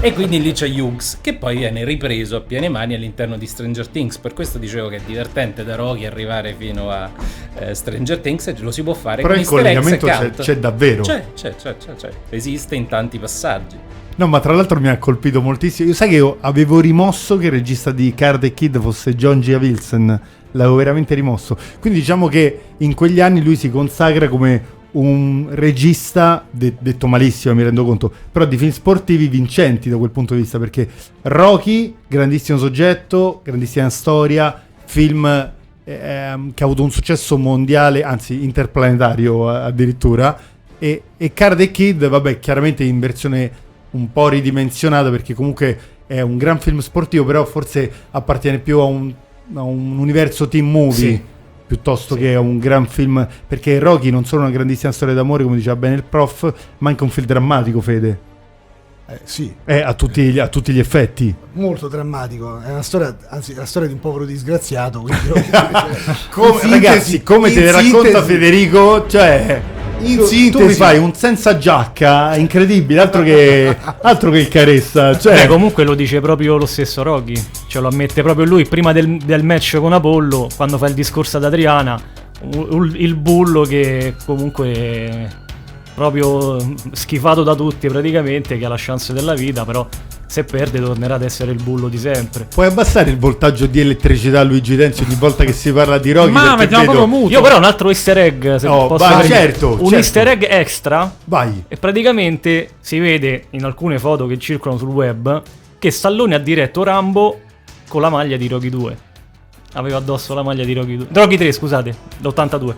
E quindi lì c'è Hughes che poi viene ripreso a piene mani all'interno di Stranger Things. Per questo dicevo che è divertente da Rocky arrivare fino a eh, Stranger Things e lo si può fare Però con il collegamento c'è- c'è davvero. C'è, c'è, c'è, c'è, c'è. Esiste in tanti passaggi. No, ma tra l'altro mi ha colpito moltissimo. Io sai che io avevo rimosso che il regista di Karate Kid fosse John G. Wilson. L'avevo veramente rimosso. Quindi diciamo che in quegli anni lui si consacra come un regista, de- detto malissimo mi rendo conto, però di film sportivi vincenti da quel punto di vista, perché Rocky, grandissimo soggetto, grandissima storia, film ehm, che ha avuto un successo mondiale, anzi interplanetario addirittura, e, e Karate Kid, vabbè, chiaramente in versione un po' ridimensionata perché comunque è un gran film sportivo, però forse appartiene più a un, a un universo team movie. Sì. Piuttosto che a un gran film, perché Rocky non solo una grandissima storia d'amore, come diceva bene il prof, ma anche un film drammatico, Fede. Eh, sì, Eh, a, tutti, gli- a tutti gli effetti. molto drammatico. È una storia, anzi, è la storia di un povero disgraziato. Quindi [laughs] Come- In sintesi- ragazzi, come te ne racconta Federico, cioè In tu, tu sintesi- mi fai un senza giacca incredibile, altro che, [laughs] altro che il caressa. Cioè, Beh, comunque lo dice proprio lo stesso Rocky. Ce lo ammette proprio lui prima del, del match con Apollo, quando fa il discorso ad Adriana. Il bullo che comunque proprio schifato da tutti praticamente, che ha la chance della vita, però se perde tornerà ad essere il bullo di sempre. puoi abbassare il voltaggio di elettricità Luigi Tenzi ogni volta che si parla di Rocky? Ma mettiamo vedo- proprio muto. Io però un altro easter egg, se Oh, posso vai, certo, un certo. easter egg extra Vai. E praticamente si vede in alcune foto che circolano sul web che Stallone ha diretto Rambo con la maglia di Rocky 2. Aveva addosso la maglia di Rocky 2. Rocky 3, scusate, l'82.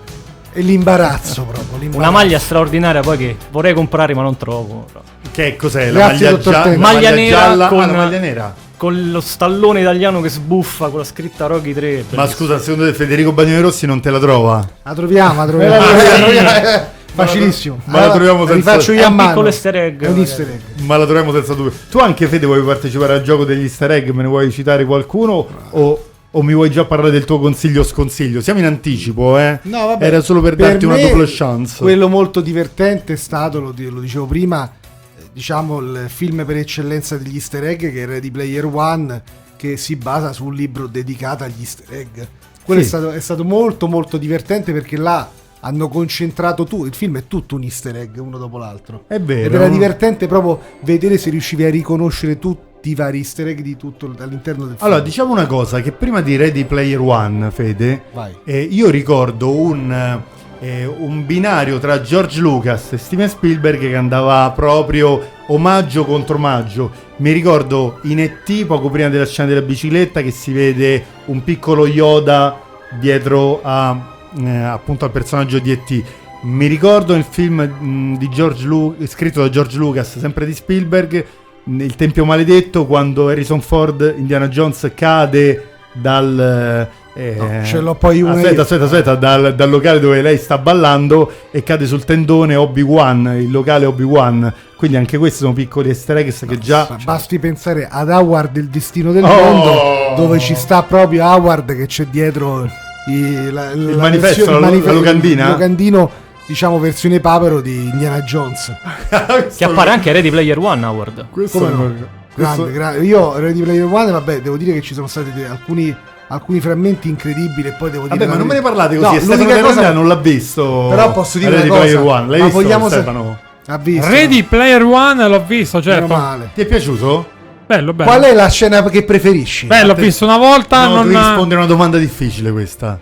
È l'imbarazzo proprio. l'imbarazzo. Una maglia straordinaria poi che vorrei comprare ma non trovo. Che cos'è? La Grazie, maglia, dottor gia- la Maglia maglia nera gialla? con- Ah, la maglia nera. Con lo stallone italiano che sbuffa con la scritta Rocky 3. Ma bellissimo. scusa, secondo te Federico Bagnoli Rossi non te la trova? La troviamo, la troviamo. Ah, [laughs] la [laughs] sì. troviamo, Facilissimo. Ma la troviamo senza- rifaccio io È a un mano. piccolo easter egg, È un magari. easter egg. Ma la troviamo senza dubbio. Tu anche Fede vuoi partecipare al gioco degli easter egg? Me ne vuoi citare qualcuno? O, o mi vuoi già parlare del tuo consiglio o sconsiglio? Siamo in anticipo, eh? No, vabbè, Era solo per, darti una doppia chance. Quello molto divertente è stato, lo, lo dicevo prima, eh, diciamo il film per eccellenza degli easter egg che è Ready Player One, che si basa su un libro dedicato agli easter egg. Quello Sì. è, stato, è stato molto molto divertente perché là hanno concentrato tu. Il film è tutto un easter egg uno dopo l'altro. È vero. Ed era divertente proprio vedere se riuscivi a riconoscere tutti i vari easter egg di tutto all'interno del film. Allora, diciamo una cosa, che prima di Ready Player One, Fede, eh, io ricordo un, eh, un binario tra George Lucas e Steven Spielberg che andava proprio omaggio contro omaggio. Mi ricordo in E.T., poco prima della scena della bicicletta, che si vede un piccolo Yoda dietro a, eh, appunto al personaggio di E.T. Mi ricordo nel film mh, di George Lu- scritto da George Lucas, sempre di Spielberg, il Tempio Maledetto, quando Harrison Ford, Indiana Jones, cade dal... eh, No, ce l'ho poi una Aspetta, io. aspetta, aspetta, dal, dal locale dove lei sta ballando e cade sul tendone Obi-Wan, il locale Obi-Wan. Quindi anche questi sono piccoli easter eggs che già... Basti pensare ad Howard il destino del Oh! mondo, dove ci sta proprio Howard che c'è dietro i- la, la manifesto, versione- la- il la locandina? il locandino, diciamo versione papero di Indiana Jones. [laughs] Che appare anche Ready Player One, Howard. Questo Come è- no? questo- Grande, grande. Io Ready Player One, vabbè, devo dire che ci sono stati alcuni, alcuni frammenti incredibili e poi devo dire... Vabbè, ma non me ne parlate così, No, Stefano Carella cosa- non l'ha visto. Però posso dire Ready una cosa, Player One. L'hai ma visto, vogliamo se- Stefano? Ha visto? Ready Player One l'ho visto, certo. Meno male. Ti è piaciuto? Bello, bello. Qual è la scena che preferisci? Bello, ho visto una volta. No, non... devi rispondere a una domanda difficile questa.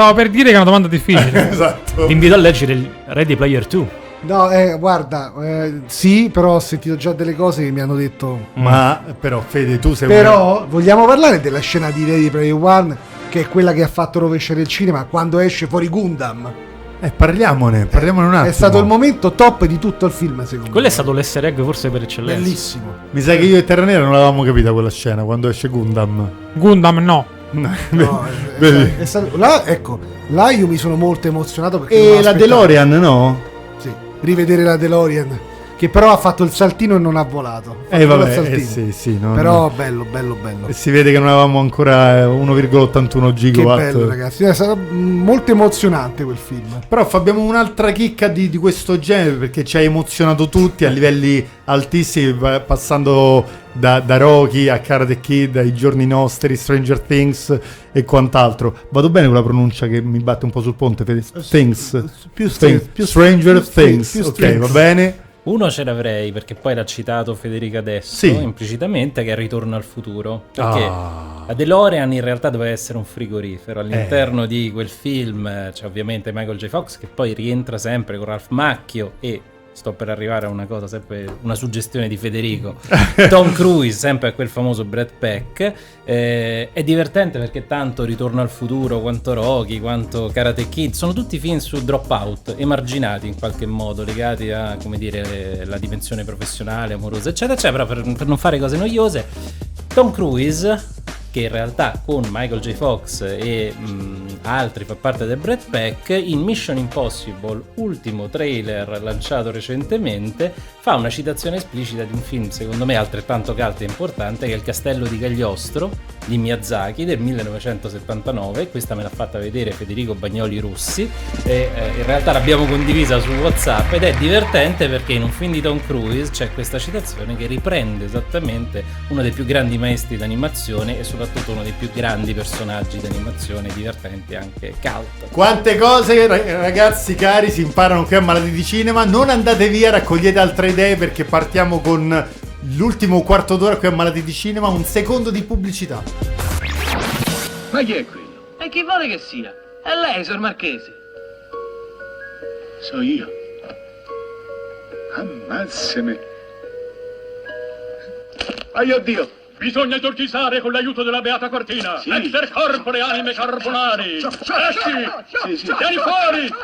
Stavo per dire che è una domanda difficile. [laughs] esatto. Vi invito a leggere il Ready Player 2. No, eh, guarda, eh, sì, però ho sentito già delle cose che mi hanno detto... Ma però, Fede, tu sei Però vogliamo parlare della scena di Ready Player One, che è quella che ha fatto rovesciare il cinema quando esce fuori Gundam. Eh, parliamone, parliamone un attimo. È stato il momento top di tutto il film, secondo Quello è me. stato l'easter egg forse per eccellenza. Bellissimo. Mi sa che io e Terra Nera non l'avevamo capita quella scena quando esce Gundam. Gundam no. No, [laughs] Vedi? è stato- là, ecco, là io mi sono molto emozionato E la. DeLorean, no? Sì, rivedere la DeLorean, che però ha fatto il saltino e non ha volato. Ha Eh vabbè, eh, sì, sì, no, però no. bello, bello, bello. E si vede che non avevamo ancora eh, 1,81 Che gigawatt. bello, ragazzi. È stato mm, molto emozionante quel film. Però Fa, abbiamo un'altra chicca di, di questo genere perché ci ha emozionato tutti a livelli altissimi, pa- passando da, da Rocky a Karate Kid, ai giorni nostri, Stranger Things e quant'altro. Vado bene con la pronuncia che mi batte un po' sul ponte? Fede? Things. più Things. str- più Stranger più Things. str- più ok, va bene. Uno ce l'avrei perché poi l'ha citato Federica adesso Sì. implicitamente che è Ritorno al futuro. Perché Ah. la DeLorean in realtà doveva essere un frigorifero. All'interno di quel film eh, c'è ovviamente Michael J. Fox che poi rientra sempre con Ralph Macchio e sto per arrivare a una cosa, sempre una suggestione di Federico. [laughs] Tom Cruise, sempre a quel famoso Brad Peck. Eh, è divertente perché tanto Ritorno al futuro, quanto Rocky, quanto Karate Kid, sono tutti film su dropout, emarginati in qualche modo, legati a, come dire, la dimensione professionale, amorosa, eccetera, eccetera, però per, per non fare cose noiose. Tom Cruise, che in realtà con Michael J. Fox e mh, altri fa parte del Brad Pack, in Mission Impossible, ultimo trailer lanciato recentemente, fa una citazione esplicita di un film secondo me altrettanto caldo e importante che è Il Castello di Cagliostro di Miyazaki del 1979, questa me l'ha fatta vedere Federico Bagnoli Russi e eh, in realtà l'abbiamo condivisa su Whatsapp ed è divertente perché in un film di Tom Cruise c'è questa citazione che riprende esattamente uno dei più grandi maestri d'animazione e soprattutto uno dei più grandi personaggi d'animazione divertenti anche cult. Quante cose, ra- ragazzi cari, si imparano qui a Malati di Cinema. Non andate via, raccogliete altre idee perché partiamo con l'ultimo quarto d'ora qui a Malati di Cinema. Un secondo di pubblicità. Ma chi è quello? E chi vuole che sia? È lei, Sor Marchese. So io. Ammazzami. Ai oddio. Bisogna esorcizzare con l'aiuto della Beata Cortina. Sì. Exter corpore anime carbonari. Esci! Sì. Vieni fuori!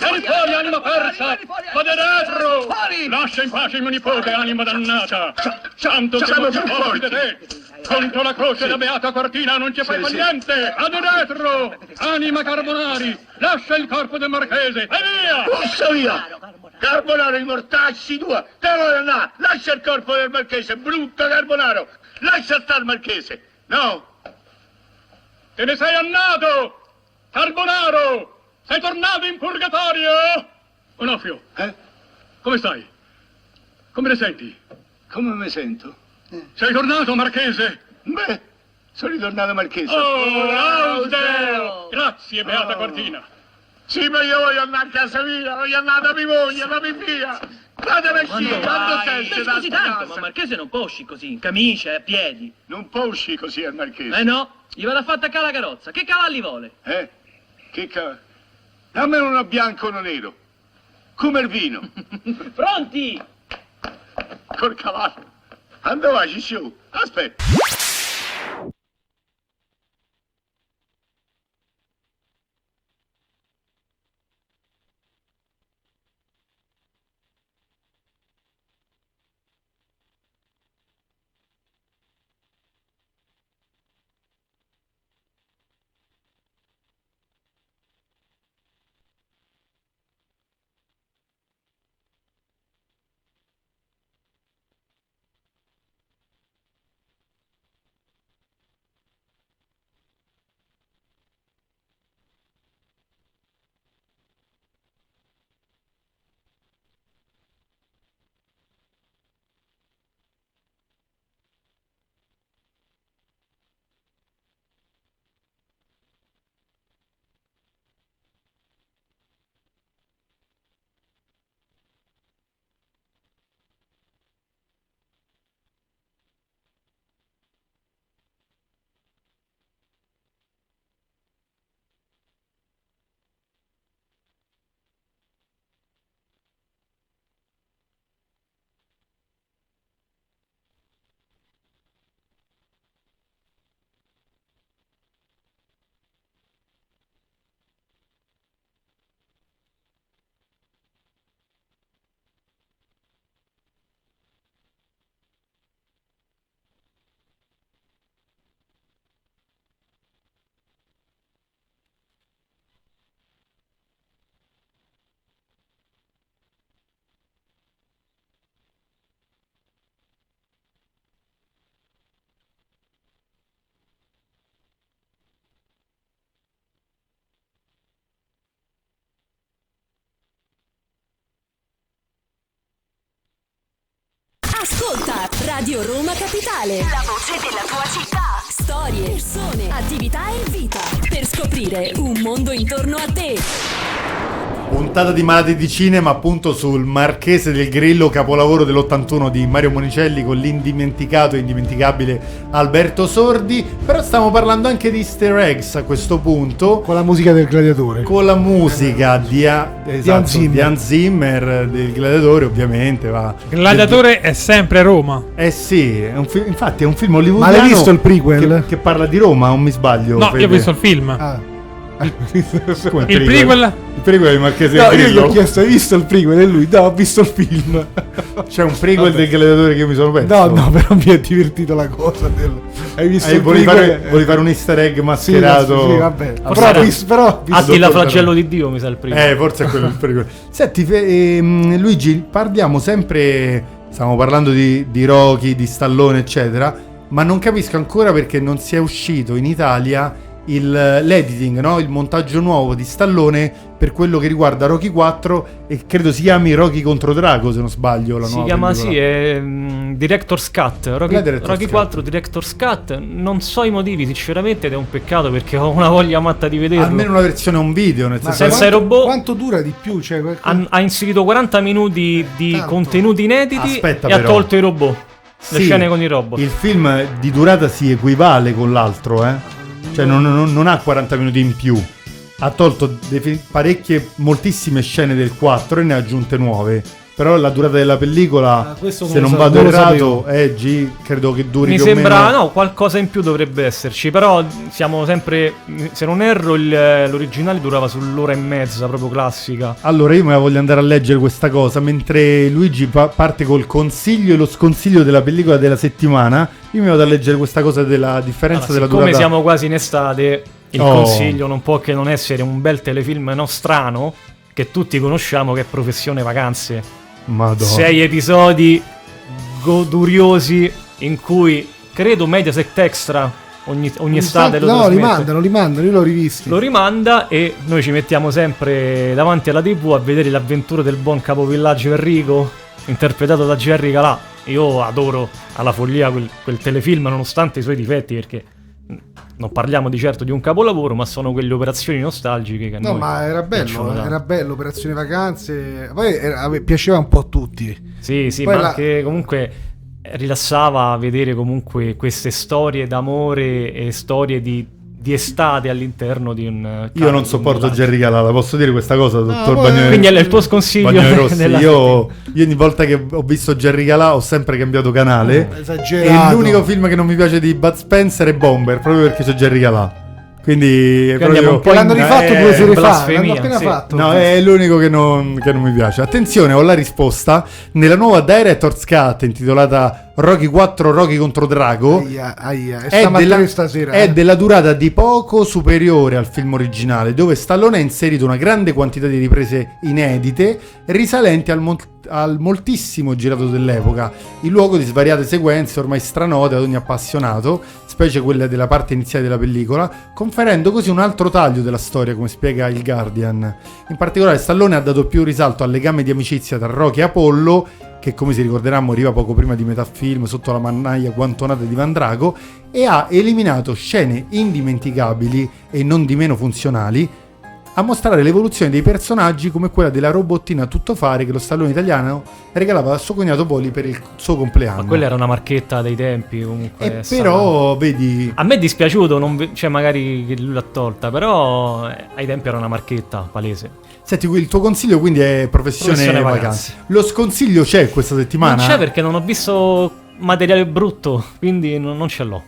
Vieni fuori, anima persa! Va dentro! Lascia in pace mio nipote, anima dannata! Santo Siamo più forti. da te! Contro la croce della Beata Cortina non ci fai Sì, fa sì. niente! Va dentro! Anima carbonari! Lascia il corpo del marchese! E via! Posso via! Carbonaro i mortacci tua! Te lo andare! Lascia il corpo del marchese, brutto Carbonaro! Lascia stare il marchese! No! Te ne sei annato! Carbonaro! Sei tornato in purgatorio? Onofrio, Eh? come stai? Come ne senti? Come mi sento? Sei tornato, Marchese? Beh, sono ritornato marchese. Oh, laudeo! Grazie, Beata Oh. Cortina. Sì, ma io voglio andare a casa mia, voglio andare da mia moglie, da mia figlia. Fatemi Quando uscire, quando vai? sei da scusi tanto, ma Marchese non può uscire così, in camicia e a piedi. Non può uscire così il marchese. Eh no, gli vado a fare attaccare la carrozza. Che cavalli vuole? Eh? Che ca... Dammi uno bianco o uno nero. Come il vino. [laughs] Pronti? Col cavallo. Andò vai, Cicciù. Aspetta. Radio Roma Capitale. La voce della tua città. Storie, persone, attività e vita. Per scoprire un mondo intorno a te. Puntata di Malati di Cinema appunto sul Marchese del Grillo, capolavoro dell'81 di Mario Monicelli con l'indimenticato e indimenticabile Alberto Sordi. Però stiamo parlando anche di easter eggs a questo punto. Con la musica del gladiatore. Con la musica di, A- esatto, Hans Zimmer. di Hans Zimmer, del gladiatore ovviamente. Va. Gladiatore è sempre Roma. Eh sì, è un fi- infatti è un film hollywoodiano. Ma l'hai visto il prequel? Che, che parla di Roma, non mi sbaglio? No, io Fede? ho visto il film. Ah. Come Il prequel? Il prequel di Marchese No, io gli ho chiesto, hai visto il prequel? E lui, no, ho visto il film. [laughs] C'è un prequel del gladiatore che io mi sono perso. No, no, però mi è divertito la cosa del... Hai visto Eh, il volevi, prequel? fare, volevi fare un easter egg Sì, mascherato. sì, vabbè. Forse Però, visto, però visto- Attila flagello di Dio mi sa il primo. Eh, forse è quello il prequel. [laughs] Senti, ehm, Luigi, parliamo sempre. Stiamo parlando di, di Rocky, di Stallone, eccetera. Ma non capisco ancora perché non sia uscito in Italia il, l'editing, no? il montaggio nuovo di Stallone per quello che riguarda Rocky 4 e credo si chiami Rocky contro Drago, se non sbaglio. La Si nuova chiama pellicola. sì, è mm, Director's Cut. Rocky, Director's Rocky Cut. 4 Director's Cut. Non so i motivi, sinceramente, ed è un peccato perché ho una voglia matta di vederlo. Almeno una versione un video, nel senso senza i robot. Quanto dura di più? Cioè, quel- Ha, ha inserito 40 minuti di tanto. contenuti inediti Aspetta, e ha però. tolto i robot. Le Sì, scene con i robot. Il film di durata si equivale con l'altro, eh. Cioè non, non- non ha 40 minuti in più. Ha tolto parecchie, moltissime scene del 4 e ne ha aggiunte nuove. Però la durata della pellicola, Ah, se non vado errato, è G, credo che duri Mi più o sembra, meno... no, qualcosa in più dovrebbe esserci, però siamo sempre, se non erro, il- l'originale durava sull'ora e mezza, proprio classica. Allora io me la voglio andare a leggere questa cosa mentre Luigi pa- parte col consiglio e lo sconsiglio della pellicola della settimana. Io mi vado a leggere questa cosa della differenza Allora, della siccome durata. siamo quasi in estate, il Oh. consiglio non può che non essere un bel telefilm nostrano che tutti conosciamo che è Professione Vacanze. Madonna. Sei episodi goduriosi in cui credo Mediaset Extra ogni, ogni estate lo no, li mandano, li mandano, io l'ho rivisti. Lo rimanda e noi ci mettiamo sempre davanti alla TV a vedere le avventure del buon capovillaggio Enrico, interpretato da Jerry Calà. Io adoro alla follia quel, quel telefilm nonostante i suoi difetti perché non parliamo di certo di un capolavoro, ma sono quelle operazioni nostalgiche che No, ma era bello, era bello, Operazione Vacanze. Poi era- piaceva un po' a tutti. Sì, sì, Poi ma la- anche comunque rilassava vedere comunque queste storie d'amore e storie di, di estate all'interno di un... Io non sopporto Jerry Calà, posso dire questa cosa, dottor poi- Bagnoli? Quindi è il tuo sconsiglio [laughs] della Io, io ogni volta che ho visto Jerry Calà ho sempre cambiato canale. Oh, esagerato. E l'unico film che non mi piace di Bud Spencer è Bomber, proprio perché c'è Jerry Calà. Quindi è proprio- po' L'hanno rifatto eh, due sere fa, l'hanno appena sì. fatto. No, è l'unico che non, che non mi piace. Attenzione, ho la risposta. Nella nuova Director's Cut intitolata Rocky 4 Rocky contro Drago Aia, aia. È della, stasera. è eh. della durata di poco superiore al film originale, dove Stallone ha inserito una grande quantità di riprese inedite risalenti al, mon- al moltissimo girato dell'epoca, in luogo di svariate sequenze ormai stranote ad ogni appassionato, specie quelle della parte iniziale della pellicola, conferendo così un altro taglio della storia, come spiega il Guardian. In particolare Stallone ha dato più risalto al legame di amicizia tra Rocky e Apollo, che come si ricorderà moriva poco prima di metà film sotto la mannaia guantonata di Van Drago, e ha eliminato scene indimenticabili e non di meno funzionali a mostrare l'evoluzione dei personaggi come quella della robottina tuttofare che lo stallone italiano regalava al suo cognato Poli per il suo compleanno. Ma quella era una marchetta dei tempi comunque. E però, vedi, A me è dispiaciuto, non ve- cioè magari che lui l'ha tolta, però eh, ai tempi era una marchetta palese. senti, il tuo consiglio quindi è professione, Professione vacanze. vacanze. Lo sconsiglio c'è questa settimana? Non c'è perché non ho visto materiale brutto, quindi non, non ce l'ho.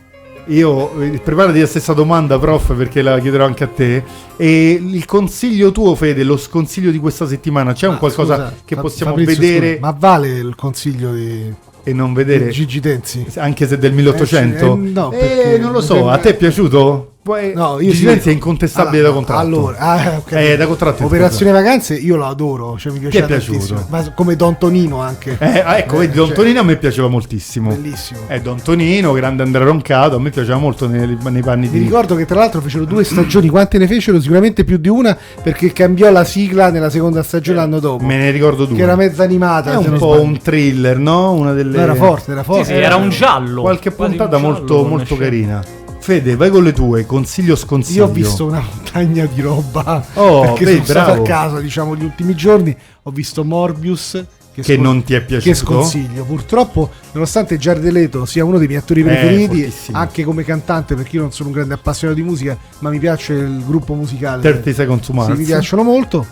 Io eh, preparati la stessa domanda, prof, perché la chiederò anche a te. E il consiglio tuo, Fede, lo sconsiglio di questa settimana, c'è un Ma qualcosa scusa, che possiamo Fabrizio, vedere scusa, ma vale il consiglio di, e non vedere? Gigi Tenzi? Anche se del 1800? Eh eh, no, Eh, non lo so, a te è piaciuto? Poi, No, io Gigi sì. Lenzi è incontestabile Allora, da contratto. Allora, ah, ok. Eh, da contratto. Operazione Vacanze io lo adoro, cioè mi Ti è piace piaciuto? tantissimo. Ma come Don Tonino anche. Eh, ah, ecco, vedi, Don cioè, Tonino a me piaceva moltissimo. Bellissimo. Eh, Don Tonino, grande Andrea Roncato, a me piaceva molto nei, nei panni Mi di... ricordo che tra l'altro fecero due stagioni, quante ne fecero? Sicuramente più di una, perché cambiò la sigla nella seconda stagione l'anno dopo. Me ne ricordo due. Che era mezza animata. È un po' sbaglio. un thriller, no? Una delle... No, era forte, era forte. Sì, sì, era un giallo. Qualche puntata giallo molto, molto carina. Fede, vai con le tue, consiglio sconsiglio. Io ho visto una montagna di roba Oh, [laughs] perché vedi, sono stato bravo. a casa, diciamo, gli ultimi giorni. Ho visto Morbius. Che non ti è piaciuto? Che sconsiglio. Purtroppo, nonostante Jared Leto sia uno dei miei attori Eh, preferiti, fortissimo. anche come cantante, perché io non sono un grande appassionato di musica, ma mi piace il gruppo musicale. 30 Seconds to Sì, Mars. mi piacciono molto.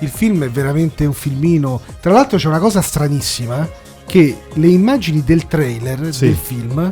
Il film è veramente un filmino. Tra l'altro c'è una cosa stranissima che le immagini del trailer Sì. del film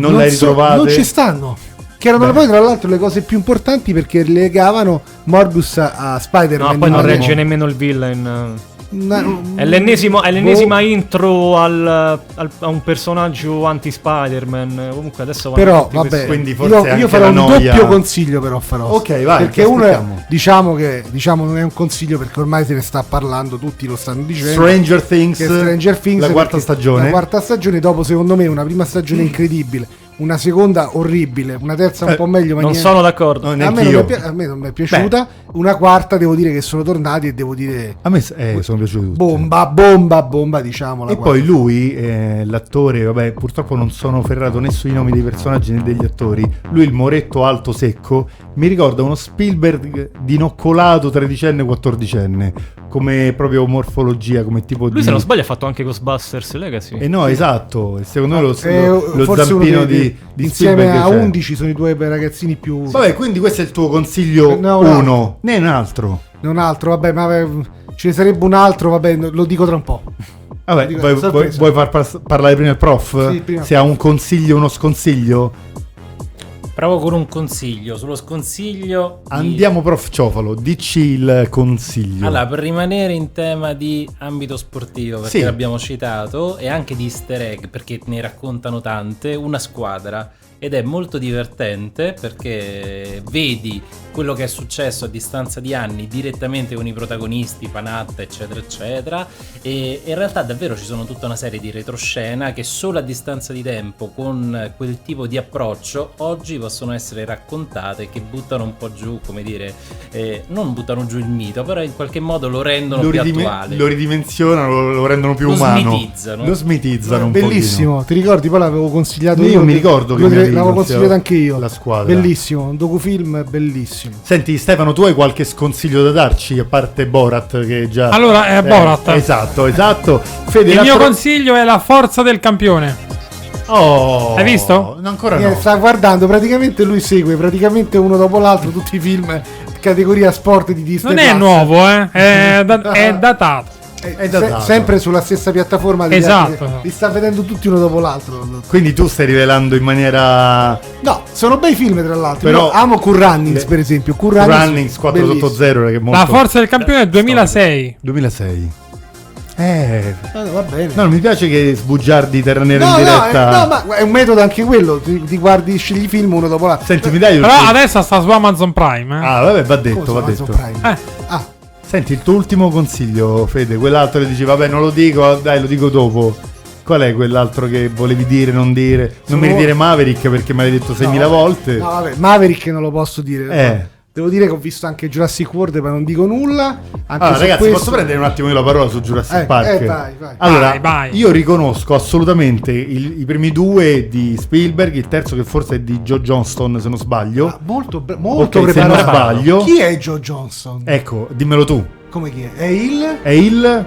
Non le hai so- ritrovate? non ci stanno. Che erano Beh. poi tra l'altro le cose più importanti perché legavano Morbius a, a Spider-Man. No, poi non regge nemmeno il villain. È l'ennesimo- è l'ennesima Boh. intro al, al- a un personaggio anti-Spider-Man. Comunque adesso Però vabbè, Quindi forse io, io farò un noia- doppio consiglio però farò. Ok, vai, Perché uno è, diciamo che diciamo non è un consiglio perché ormai se ne sta parlando, tutti lo stanno dicendo. Stranger Things, Stranger Things la quarta stagione. La quarta stagione dopo secondo me una prima stagione incredibile, una seconda orribile, una terza un Eh, po' meglio ma Non niente. sono d'accordo. No, a, me non mi io. è pi- a me non mi è piaciuta. Una quarta devo dire che sono tornati e devo dire A me eh, sono piaciuti tutti. bomba, bomba, bomba, diciamo. la E quarta. poi lui, eh, l'attore, vabbè, purtroppo non sono ferrato né sui nomi dei personaggi né degli attori. Lui, il moretto alto secco, mi ricorda uno Spielberg dinoccolato tredicenne quattordicenne, come proprio morfologia, come tipo Lui, di. se non sbaglio, ha fatto anche Ghostbusters Legacy. Eh no, esatto. Secondo me lo, Eh, lo, lo zampino dei- di, di insieme a c'è. 11 sono i due ragazzini più Vabbè, quindi questo è il tuo consiglio No, no. uno, né un altro. non altro, vabbè, ma eh, ce ne sarebbe un altro, vabbè, lo dico tra un po'. Vabbè, Dico, vuoi, vuoi- vuoi far parlare prima il prof? Sì, prima. Se ha un consiglio, uno sconsiglio? Provo con un consiglio. Sullo sconsiglio. di- Andiamo, prof Ciofalo, dici il consiglio. Allora, per rimanere in tema di ambito sportivo, perché Sì. l'abbiamo citato, e anche di easter egg, perché ne raccontano tante, una squadra. Ed è molto divertente perché vedi quello che è successo a distanza di anni direttamente con i protagonisti, Panatta, eccetera, eccetera. E in realtà davvero ci sono tutta una serie di retroscena che solo a distanza di tempo, con quel tipo di approccio, oggi possono essere raccontate che buttano un po' giù, come dire, eh, non buttano giù il mito, però in qualche modo lo rendono lo, più ridime- attuale. lo ridimensionano, lo, lo rendono più Lo umano. smitizzano. Lo smitizzano un Bellissimo, ti ricordi? Poi l'avevo consigliato Io io mi ricordo che mi l'avevo consigliato anche io. La squadra. Bellissimo, un docufilm bellissimo. Senti Stefano, tu hai qualche sconsiglio da darci a parte Borat che già Allora, è Borat. Esatto, esatto. Fede, Il mio l'altro- consiglio è la forza del campione. Oh, Hai visto? Ancora Eh, no. Sta guardando, praticamente lui segue praticamente uno dopo l'altro tutti i film categoria sport di Disney. Non è Plus. nuovo, eh. È, [laughs] da- è datato. Da se- sempre sulla stessa piattaforma degli Esatto. altri. li sta vedendo tutti uno dopo l'altro Quindi tu stai rivelando in maniera no sono bei film tra l'altro Però- Io amo Cool Runnings per esempio Cool Runnings, Runnings 4 bellissimo. sotto 0 che è molto La forza del campione è 2006. 2006. Eh, Eh, va bene no, non mi piace che sbugiardi terra nera No, in no, diretta. eh, no, ma è un metodo anche quello. Ti, ti guardi, scegli i film uno dopo l'altro. Senti, mi dai Però adesso sta su Amazon Prime. Eh. Ah, vabbè, va detto, Cosa, va Amazon detto. Prime? Eh. Ah, Senti, il tuo ultimo consiglio, Fede, quell'altro che dici, vabbè, non lo dico, dai, lo dico dopo. Qual è quell'altro che volevi dire, non dire? Non Sono- mi dire Maverick perché me l'hai detto 6.000 no, volte. No, vabbè, Maverick non lo posso dire. Eh. Devo dire che ho visto anche Jurassic World, ma non dico nulla. Anche Allora, ragazzi, questo- posso prendere un attimo io la parola su Jurassic Eh, Park? eh, vai, vai. Allora, Vai, vai. io riconosco assolutamente il- i primi due di Spielberg, il terzo che forse è di Joe Johnston, se non sbaglio. Ah, molto, bre- molto Ok, se non preparato. sbaglio. Chi è Joe Johnson? Ecco, dimmelo tu. Come chi è? È il È il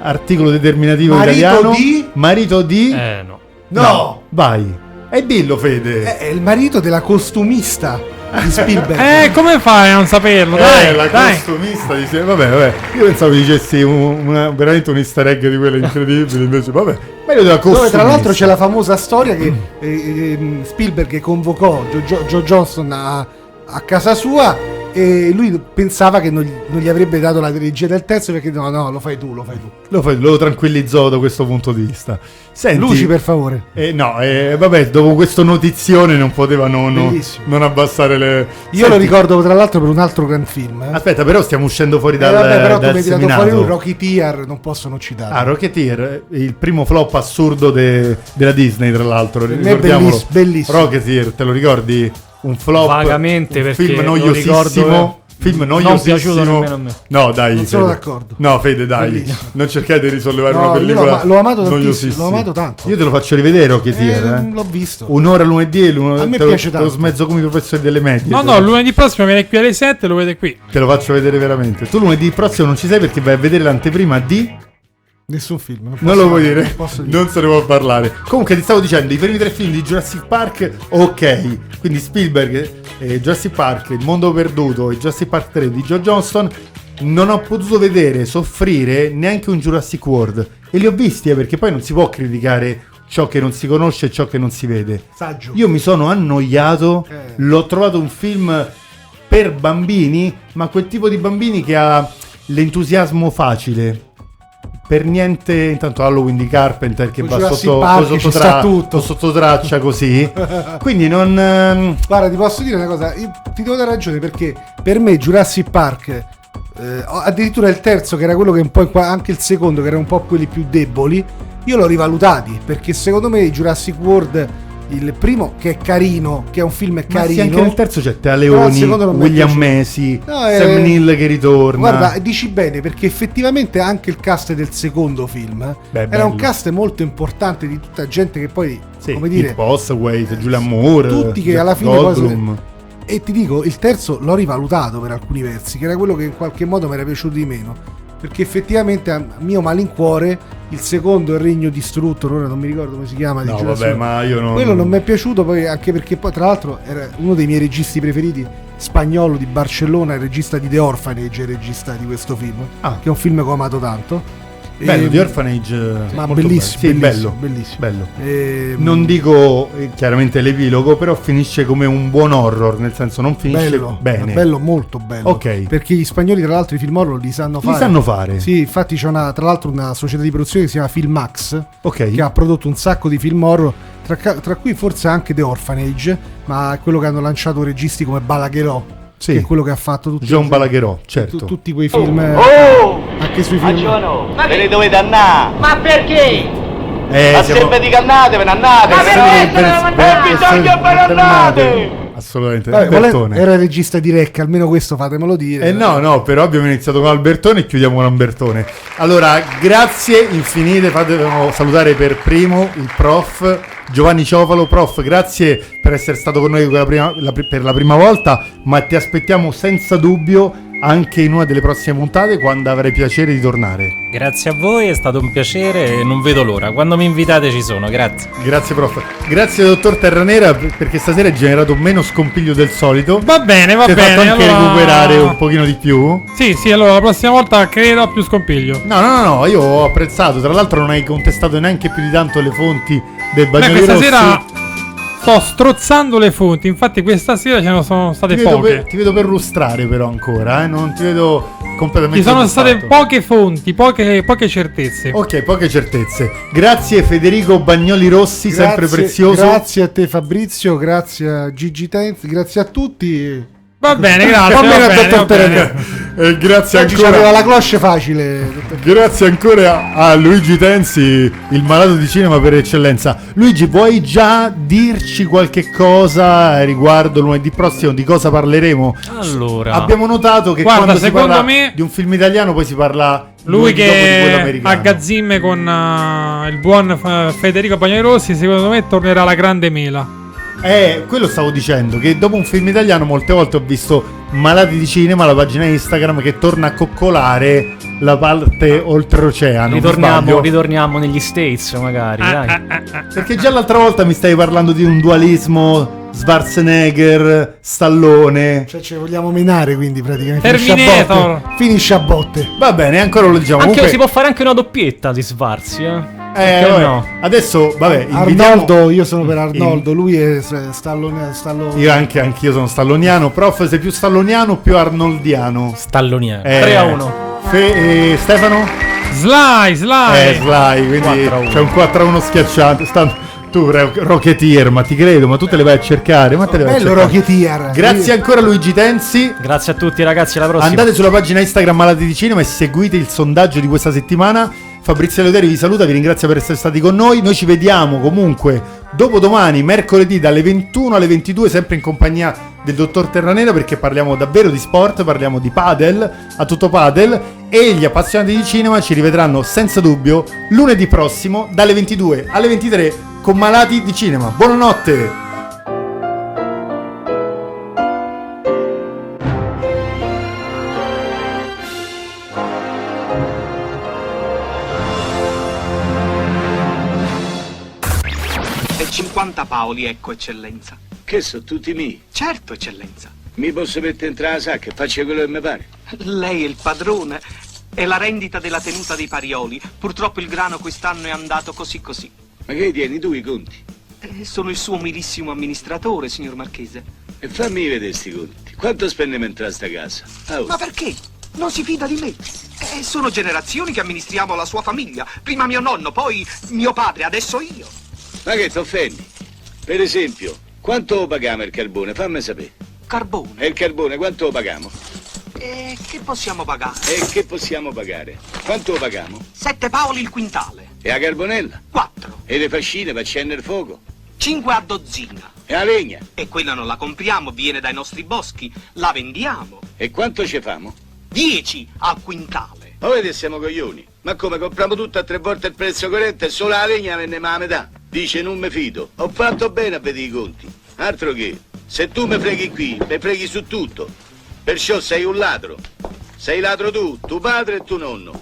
articolo determinativo Marito italiano? di? Marito di? Eh no. No. Vai. E dillo, Fede. È il marito della costumista di Spielberg. Eh, come fai a non saperlo? Dai, Eh, la dai. costumista dice, vabbè, vabbè, io pensavo dicessi un- una- veramente un easter egg di quelle incredibili, invece, vabbè, meglio della Dove costumista. tra l'altro c'è la famosa storia che eh, ehm, Spielberg convocò Joe, Joe- Joe Johnston a, a casa sua e lui pensava che non gli, non gli avrebbe dato la regia del terzo perché no, no, lo fai tu, lo fai tu. Lo, fai- lo tranquillizzò da questo punto di vista. Senti, Luci per favore. Eh, no, eh, vabbè, dopo questo notizione non poteva non, non- Bellissimo. abbassare le... Io Senti, lo ricordo tra l'altro per un altro gran film. Eh. Aspetta, però stiamo uscendo fuori Eh, dal, vabbè, però dal tirato seminato. fuori un Rocketeer, non posso non citarlo. Ah, Rocketeer, eh, il primo flop assurdo de- della Disney, tra l'altro. me è Ricordiamolo. belliss- bellissimo. Rocketeer, te lo ricordi? Un flop. Vagamente, un perché film lo noiosissimo. ricordo. Film Non noiosissimo. piaciuto nemmeno a me. No, dai. Non sono Fede. d'accordo. No, Fede, dai. Bellissimo. Non cercate di risollevare No, una l'ho pellicola. l'ho amato tantissimo, l'ho amato tanto. Io te lo faccio rivedere Rocketeer. Eh, eh. l'ho visto. Un'ora lunedì e l'uno A me te lo, piace te lo tanto. smezzo come i professori delle medie. No, no, lo- lunedì prossimo viene qui alle 7 lo vede qui. Te lo faccio vedere veramente. Tu lunedì prossimo non ci sei perché vai a vedere l'anteprima di. Nessun film. Non posso lo vuoi dire, dire? Non posso dire. Non se ne può parlare. Comunque ti stavo dicendo, i primi tre film di Jurassic Park, ok. Quindi Spielberg, eh, Jurassic Park, Il mondo perduto e Jurassic Park 3 di Joe Johnston. Non ho potuto vedere, soffrire neanche un Jurassic World. E li ho visti, eh, perché poi non si può criticare ciò che non si conosce e ciò che non si vede. Saggio. Io mi sono annoiato, Eh. l'ho trovato un film per bambini, ma quel tipo di bambini che ha l'entusiasmo facile. Per niente, intanto Halloween di Carpenter che va sotto, Park sotto, tra- tutto. sotto traccia così. [laughs] Quindi non... ehm, Guarda, ti posso dire una cosa, io ti devo dare ragione perché per me Jurassic Park, eh, addirittura il terzo che era quello che un po' anche il secondo che era un po' quelli più deboli, io l'ho rivalutati perché secondo me Jurassic World, il primo che è carino, che è un film Ma sì, carino. anche nel terzo c'è Tea Leoni, William. Messi, No, eh, Sam Neill che ritorna. Guarda, dici bene perché effettivamente anche il cast del secondo film eh, Beh, era un bello. cast molto importante di tutta gente che poi, Sì, come dire, Pete Postlethwaite, Julian Moore, tutti che alla fine poi sono- Goldblum. E ti dico, il terzo l'ho rivalutato per alcuni versi, che era quello che in qualche modo mi era piaciuto di meno. Perché effettivamente a mio malincuore il secondo il regno distrutto, ora non mi ricordo come si chiama. di No, vabbè, ma io non... Quello non mi è piaciuto poi anche perché poi tra l'altro era uno dei miei registi preferiti, spagnolo di Barcellona, il regista di The Orphanage, il regista di questo film, Ah. che è un film che ho amato tanto. Bello, The Orphanage. Ma bellissimo, bello. Sì, bellissimo, bellissimo. bello. E- Non dico eh, chiaramente l'epilogo, però finisce come un buon horror, nel senso non finisce bello, bene. bello, molto bello. Ok. Perché gli spagnoli, tra l'altro, i film horror li sanno Li fare. sanno fare. Sì, infatti c'è una, tra l'altro una società di produzione che si chiama Filmax, Ok. che ha prodotto un sacco di film horror, tra, tra cui forse anche The Orphanage, ma quello che hanno lanciato registi come Balagherò, Sì. che è quello che ha fatto tutti, John Balagherò, certo. tu- tutti quei film. Oh! Anche sui film. Ve ne dovete andare! Ma perché? Eh, Ma siamo- sempre di cannate, ve ne andate! Ma ve ne veramente andate. non Eh, bisogna ve ne andate! Assolutamente. Vabbè, era il regista di Rec, almeno questo fatemelo dire. Eh no, no, però abbiamo iniziato con Albertone e chiudiamo con Albertone. Allora, grazie infinite, fatelo salutare per primo il prof Giovanni Ciofalo. Prof, grazie per essere stato con noi quella prima- la per la prima volta, ma ti aspettiamo senza dubbio anche in una delle prossime puntate quando avrai piacere di tornare. Grazie a voi, è stato un piacere e non vedo l'ora. Quando mi invitate ci sono, grazie. Grazie prof. Grazie dottor Terranera per- perché stasera hai generato meno scompiglio del solito. Va bene, va Ti bene. fatto anche allora- recuperare un pochino di più. Sì, sì, allora la prossima volta credo più scompiglio. No, no, no, no, io ho apprezzato. Tra l'altro non hai contestato neanche più di tanto le fonti del Beh, Bagnoli questa Rossi. sera sto strozzando le fonti, infatti questa sera ce ne sono ti state vedo, poche. per, ti vedo perlustrare però ancora, eh? non ti vedo completamente Ci sono state soddisfatto. poche fonti, poche, poche certezze. Ok, poche certezze. Grazie Federico Bagnoli Rossi, sempre Grazie- prezioso. Grazie a te Fabrizio, grazie a Gigi Tenz, grazie a tutti. [laughs] Va bene, grazie. Va meno a bene, va bene. E grazie Oggi ancora. la cloche facile. Grazie ancora a Luigi Tensi, il malato di cinema per eccellenza. Luigi, vuoi già dirci qualche cosa riguardo lunedì prossimo? Di cosa parleremo? Allora, Abbiamo notato che Guarda, quando si secondo parla me- di un film italiano poi si parla Lui che americano. a Gazzime con eh, il buon eh, Federico Bagnoli Rossi, secondo me tornerà la grande mela. Eh, quello stavo dicendo, che dopo un film italiano molte volte ho visto Malati di Cinema, la pagina Instagram, che torna a coccolare la parte oltreoceano. mi Ritorniamo, ritorniamo negli States, magari. Ah, dai. Perché già l'altra volta mi stavi parlando di un dualismo Schwarzenegger, Stallone. Cioè, ce vogliamo menare quindi praticamente. Terminator. Finisce a botte. Finisce a botte. Va bene, ancora lo diciamo. Anche, Comunque, si può fare anche una doppietta di Svarzi, eh? Eh, no? Adesso, vabbè, invitiamo- Arnoldo, io sono per Arnoldo, lui è s- Stallone. Stallone. Io anche, anch'io sono stalloniano. Prof, sei più stalloniano o più arnoldiano? Stalloniano. Eh, 3 a 1. Fe- eh, Stefano? Sly, Sly. Eh, Sly, quindi 4 a 1. c'è un 4 a 1 schiacciante. Sta- tu, Ro- Rocketeer, ma ti credo, ma tu te le vai a cercare. Ma te le vai a Bello cercare. Rocketeer. Grazie ancora Luigi Tensi. Grazie a tutti, ragazzi. Alla prossima. Andate sulla pagina Instagram Malati di Cinema e seguite il sondaggio di questa settimana. Fabrizio Leoderi vi saluta, vi ringrazio per essere stati con noi. Noi ci vediamo comunque dopodomani, mercoledì, dalle 21 alle 22, sempre in compagnia del dottor Terranera, perché parliamo davvero di sport, parliamo di padel, a tutto padel. E gli appassionati di cinema ci rivedranno senza dubbio lunedì prossimo, dalle 22 alle 23, con Malati di Cinema. Buonanotte! 50 Paoli, ecco, eccellenza. Che sono tutti miei? Certo, eccellenza. Mi posso mettere entrare la sacca e faccio quello che mi pare. Lei è il padrone. È la rendita della tenuta dei Parioli. Purtroppo il grano quest'anno è andato così così. Ma che tieni tu i conti? Eh, sono il suo umilissimo amministratore, signor Marchese. E fammi vedere sti conti. Quanto spendiamo entrare a sta casa? Ah, oh. Ma perché? Non si fida di me. Eh, sono generazioni che amministriamo la sua famiglia. Prima mio nonno, poi mio padre, adesso io. Ma che ti offendi? Per esempio, quanto lo pagamo il carbone? Fammi sapere. Carbone. E il carbone quanto lo pagamo? E che possiamo pagare? E che possiamo pagare? Quanto lo pagamo? Sette Paoli il quintale. E la carbonella? Quattro. E le fascine per accendere il fuoco? Cinque a dozzina. E la legna? E quella non la compriamo, viene dai nostri boschi. La vendiamo. E quanto ci famo? Dieci al quintale. Ma vedi siamo coglioni. Ma come compriamo tutto a tre volte il prezzo corrente e solo la legna venne a metà? Dice non mi fido. Ho fatto bene a vedere i conti. Altro che, se tu mi freghi qui, mi freghi su tutto. Perciò sei un ladro. Sei ladro tu, tuo padre e tuo nonno.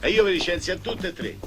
E io vi licenzio a tutte e tre.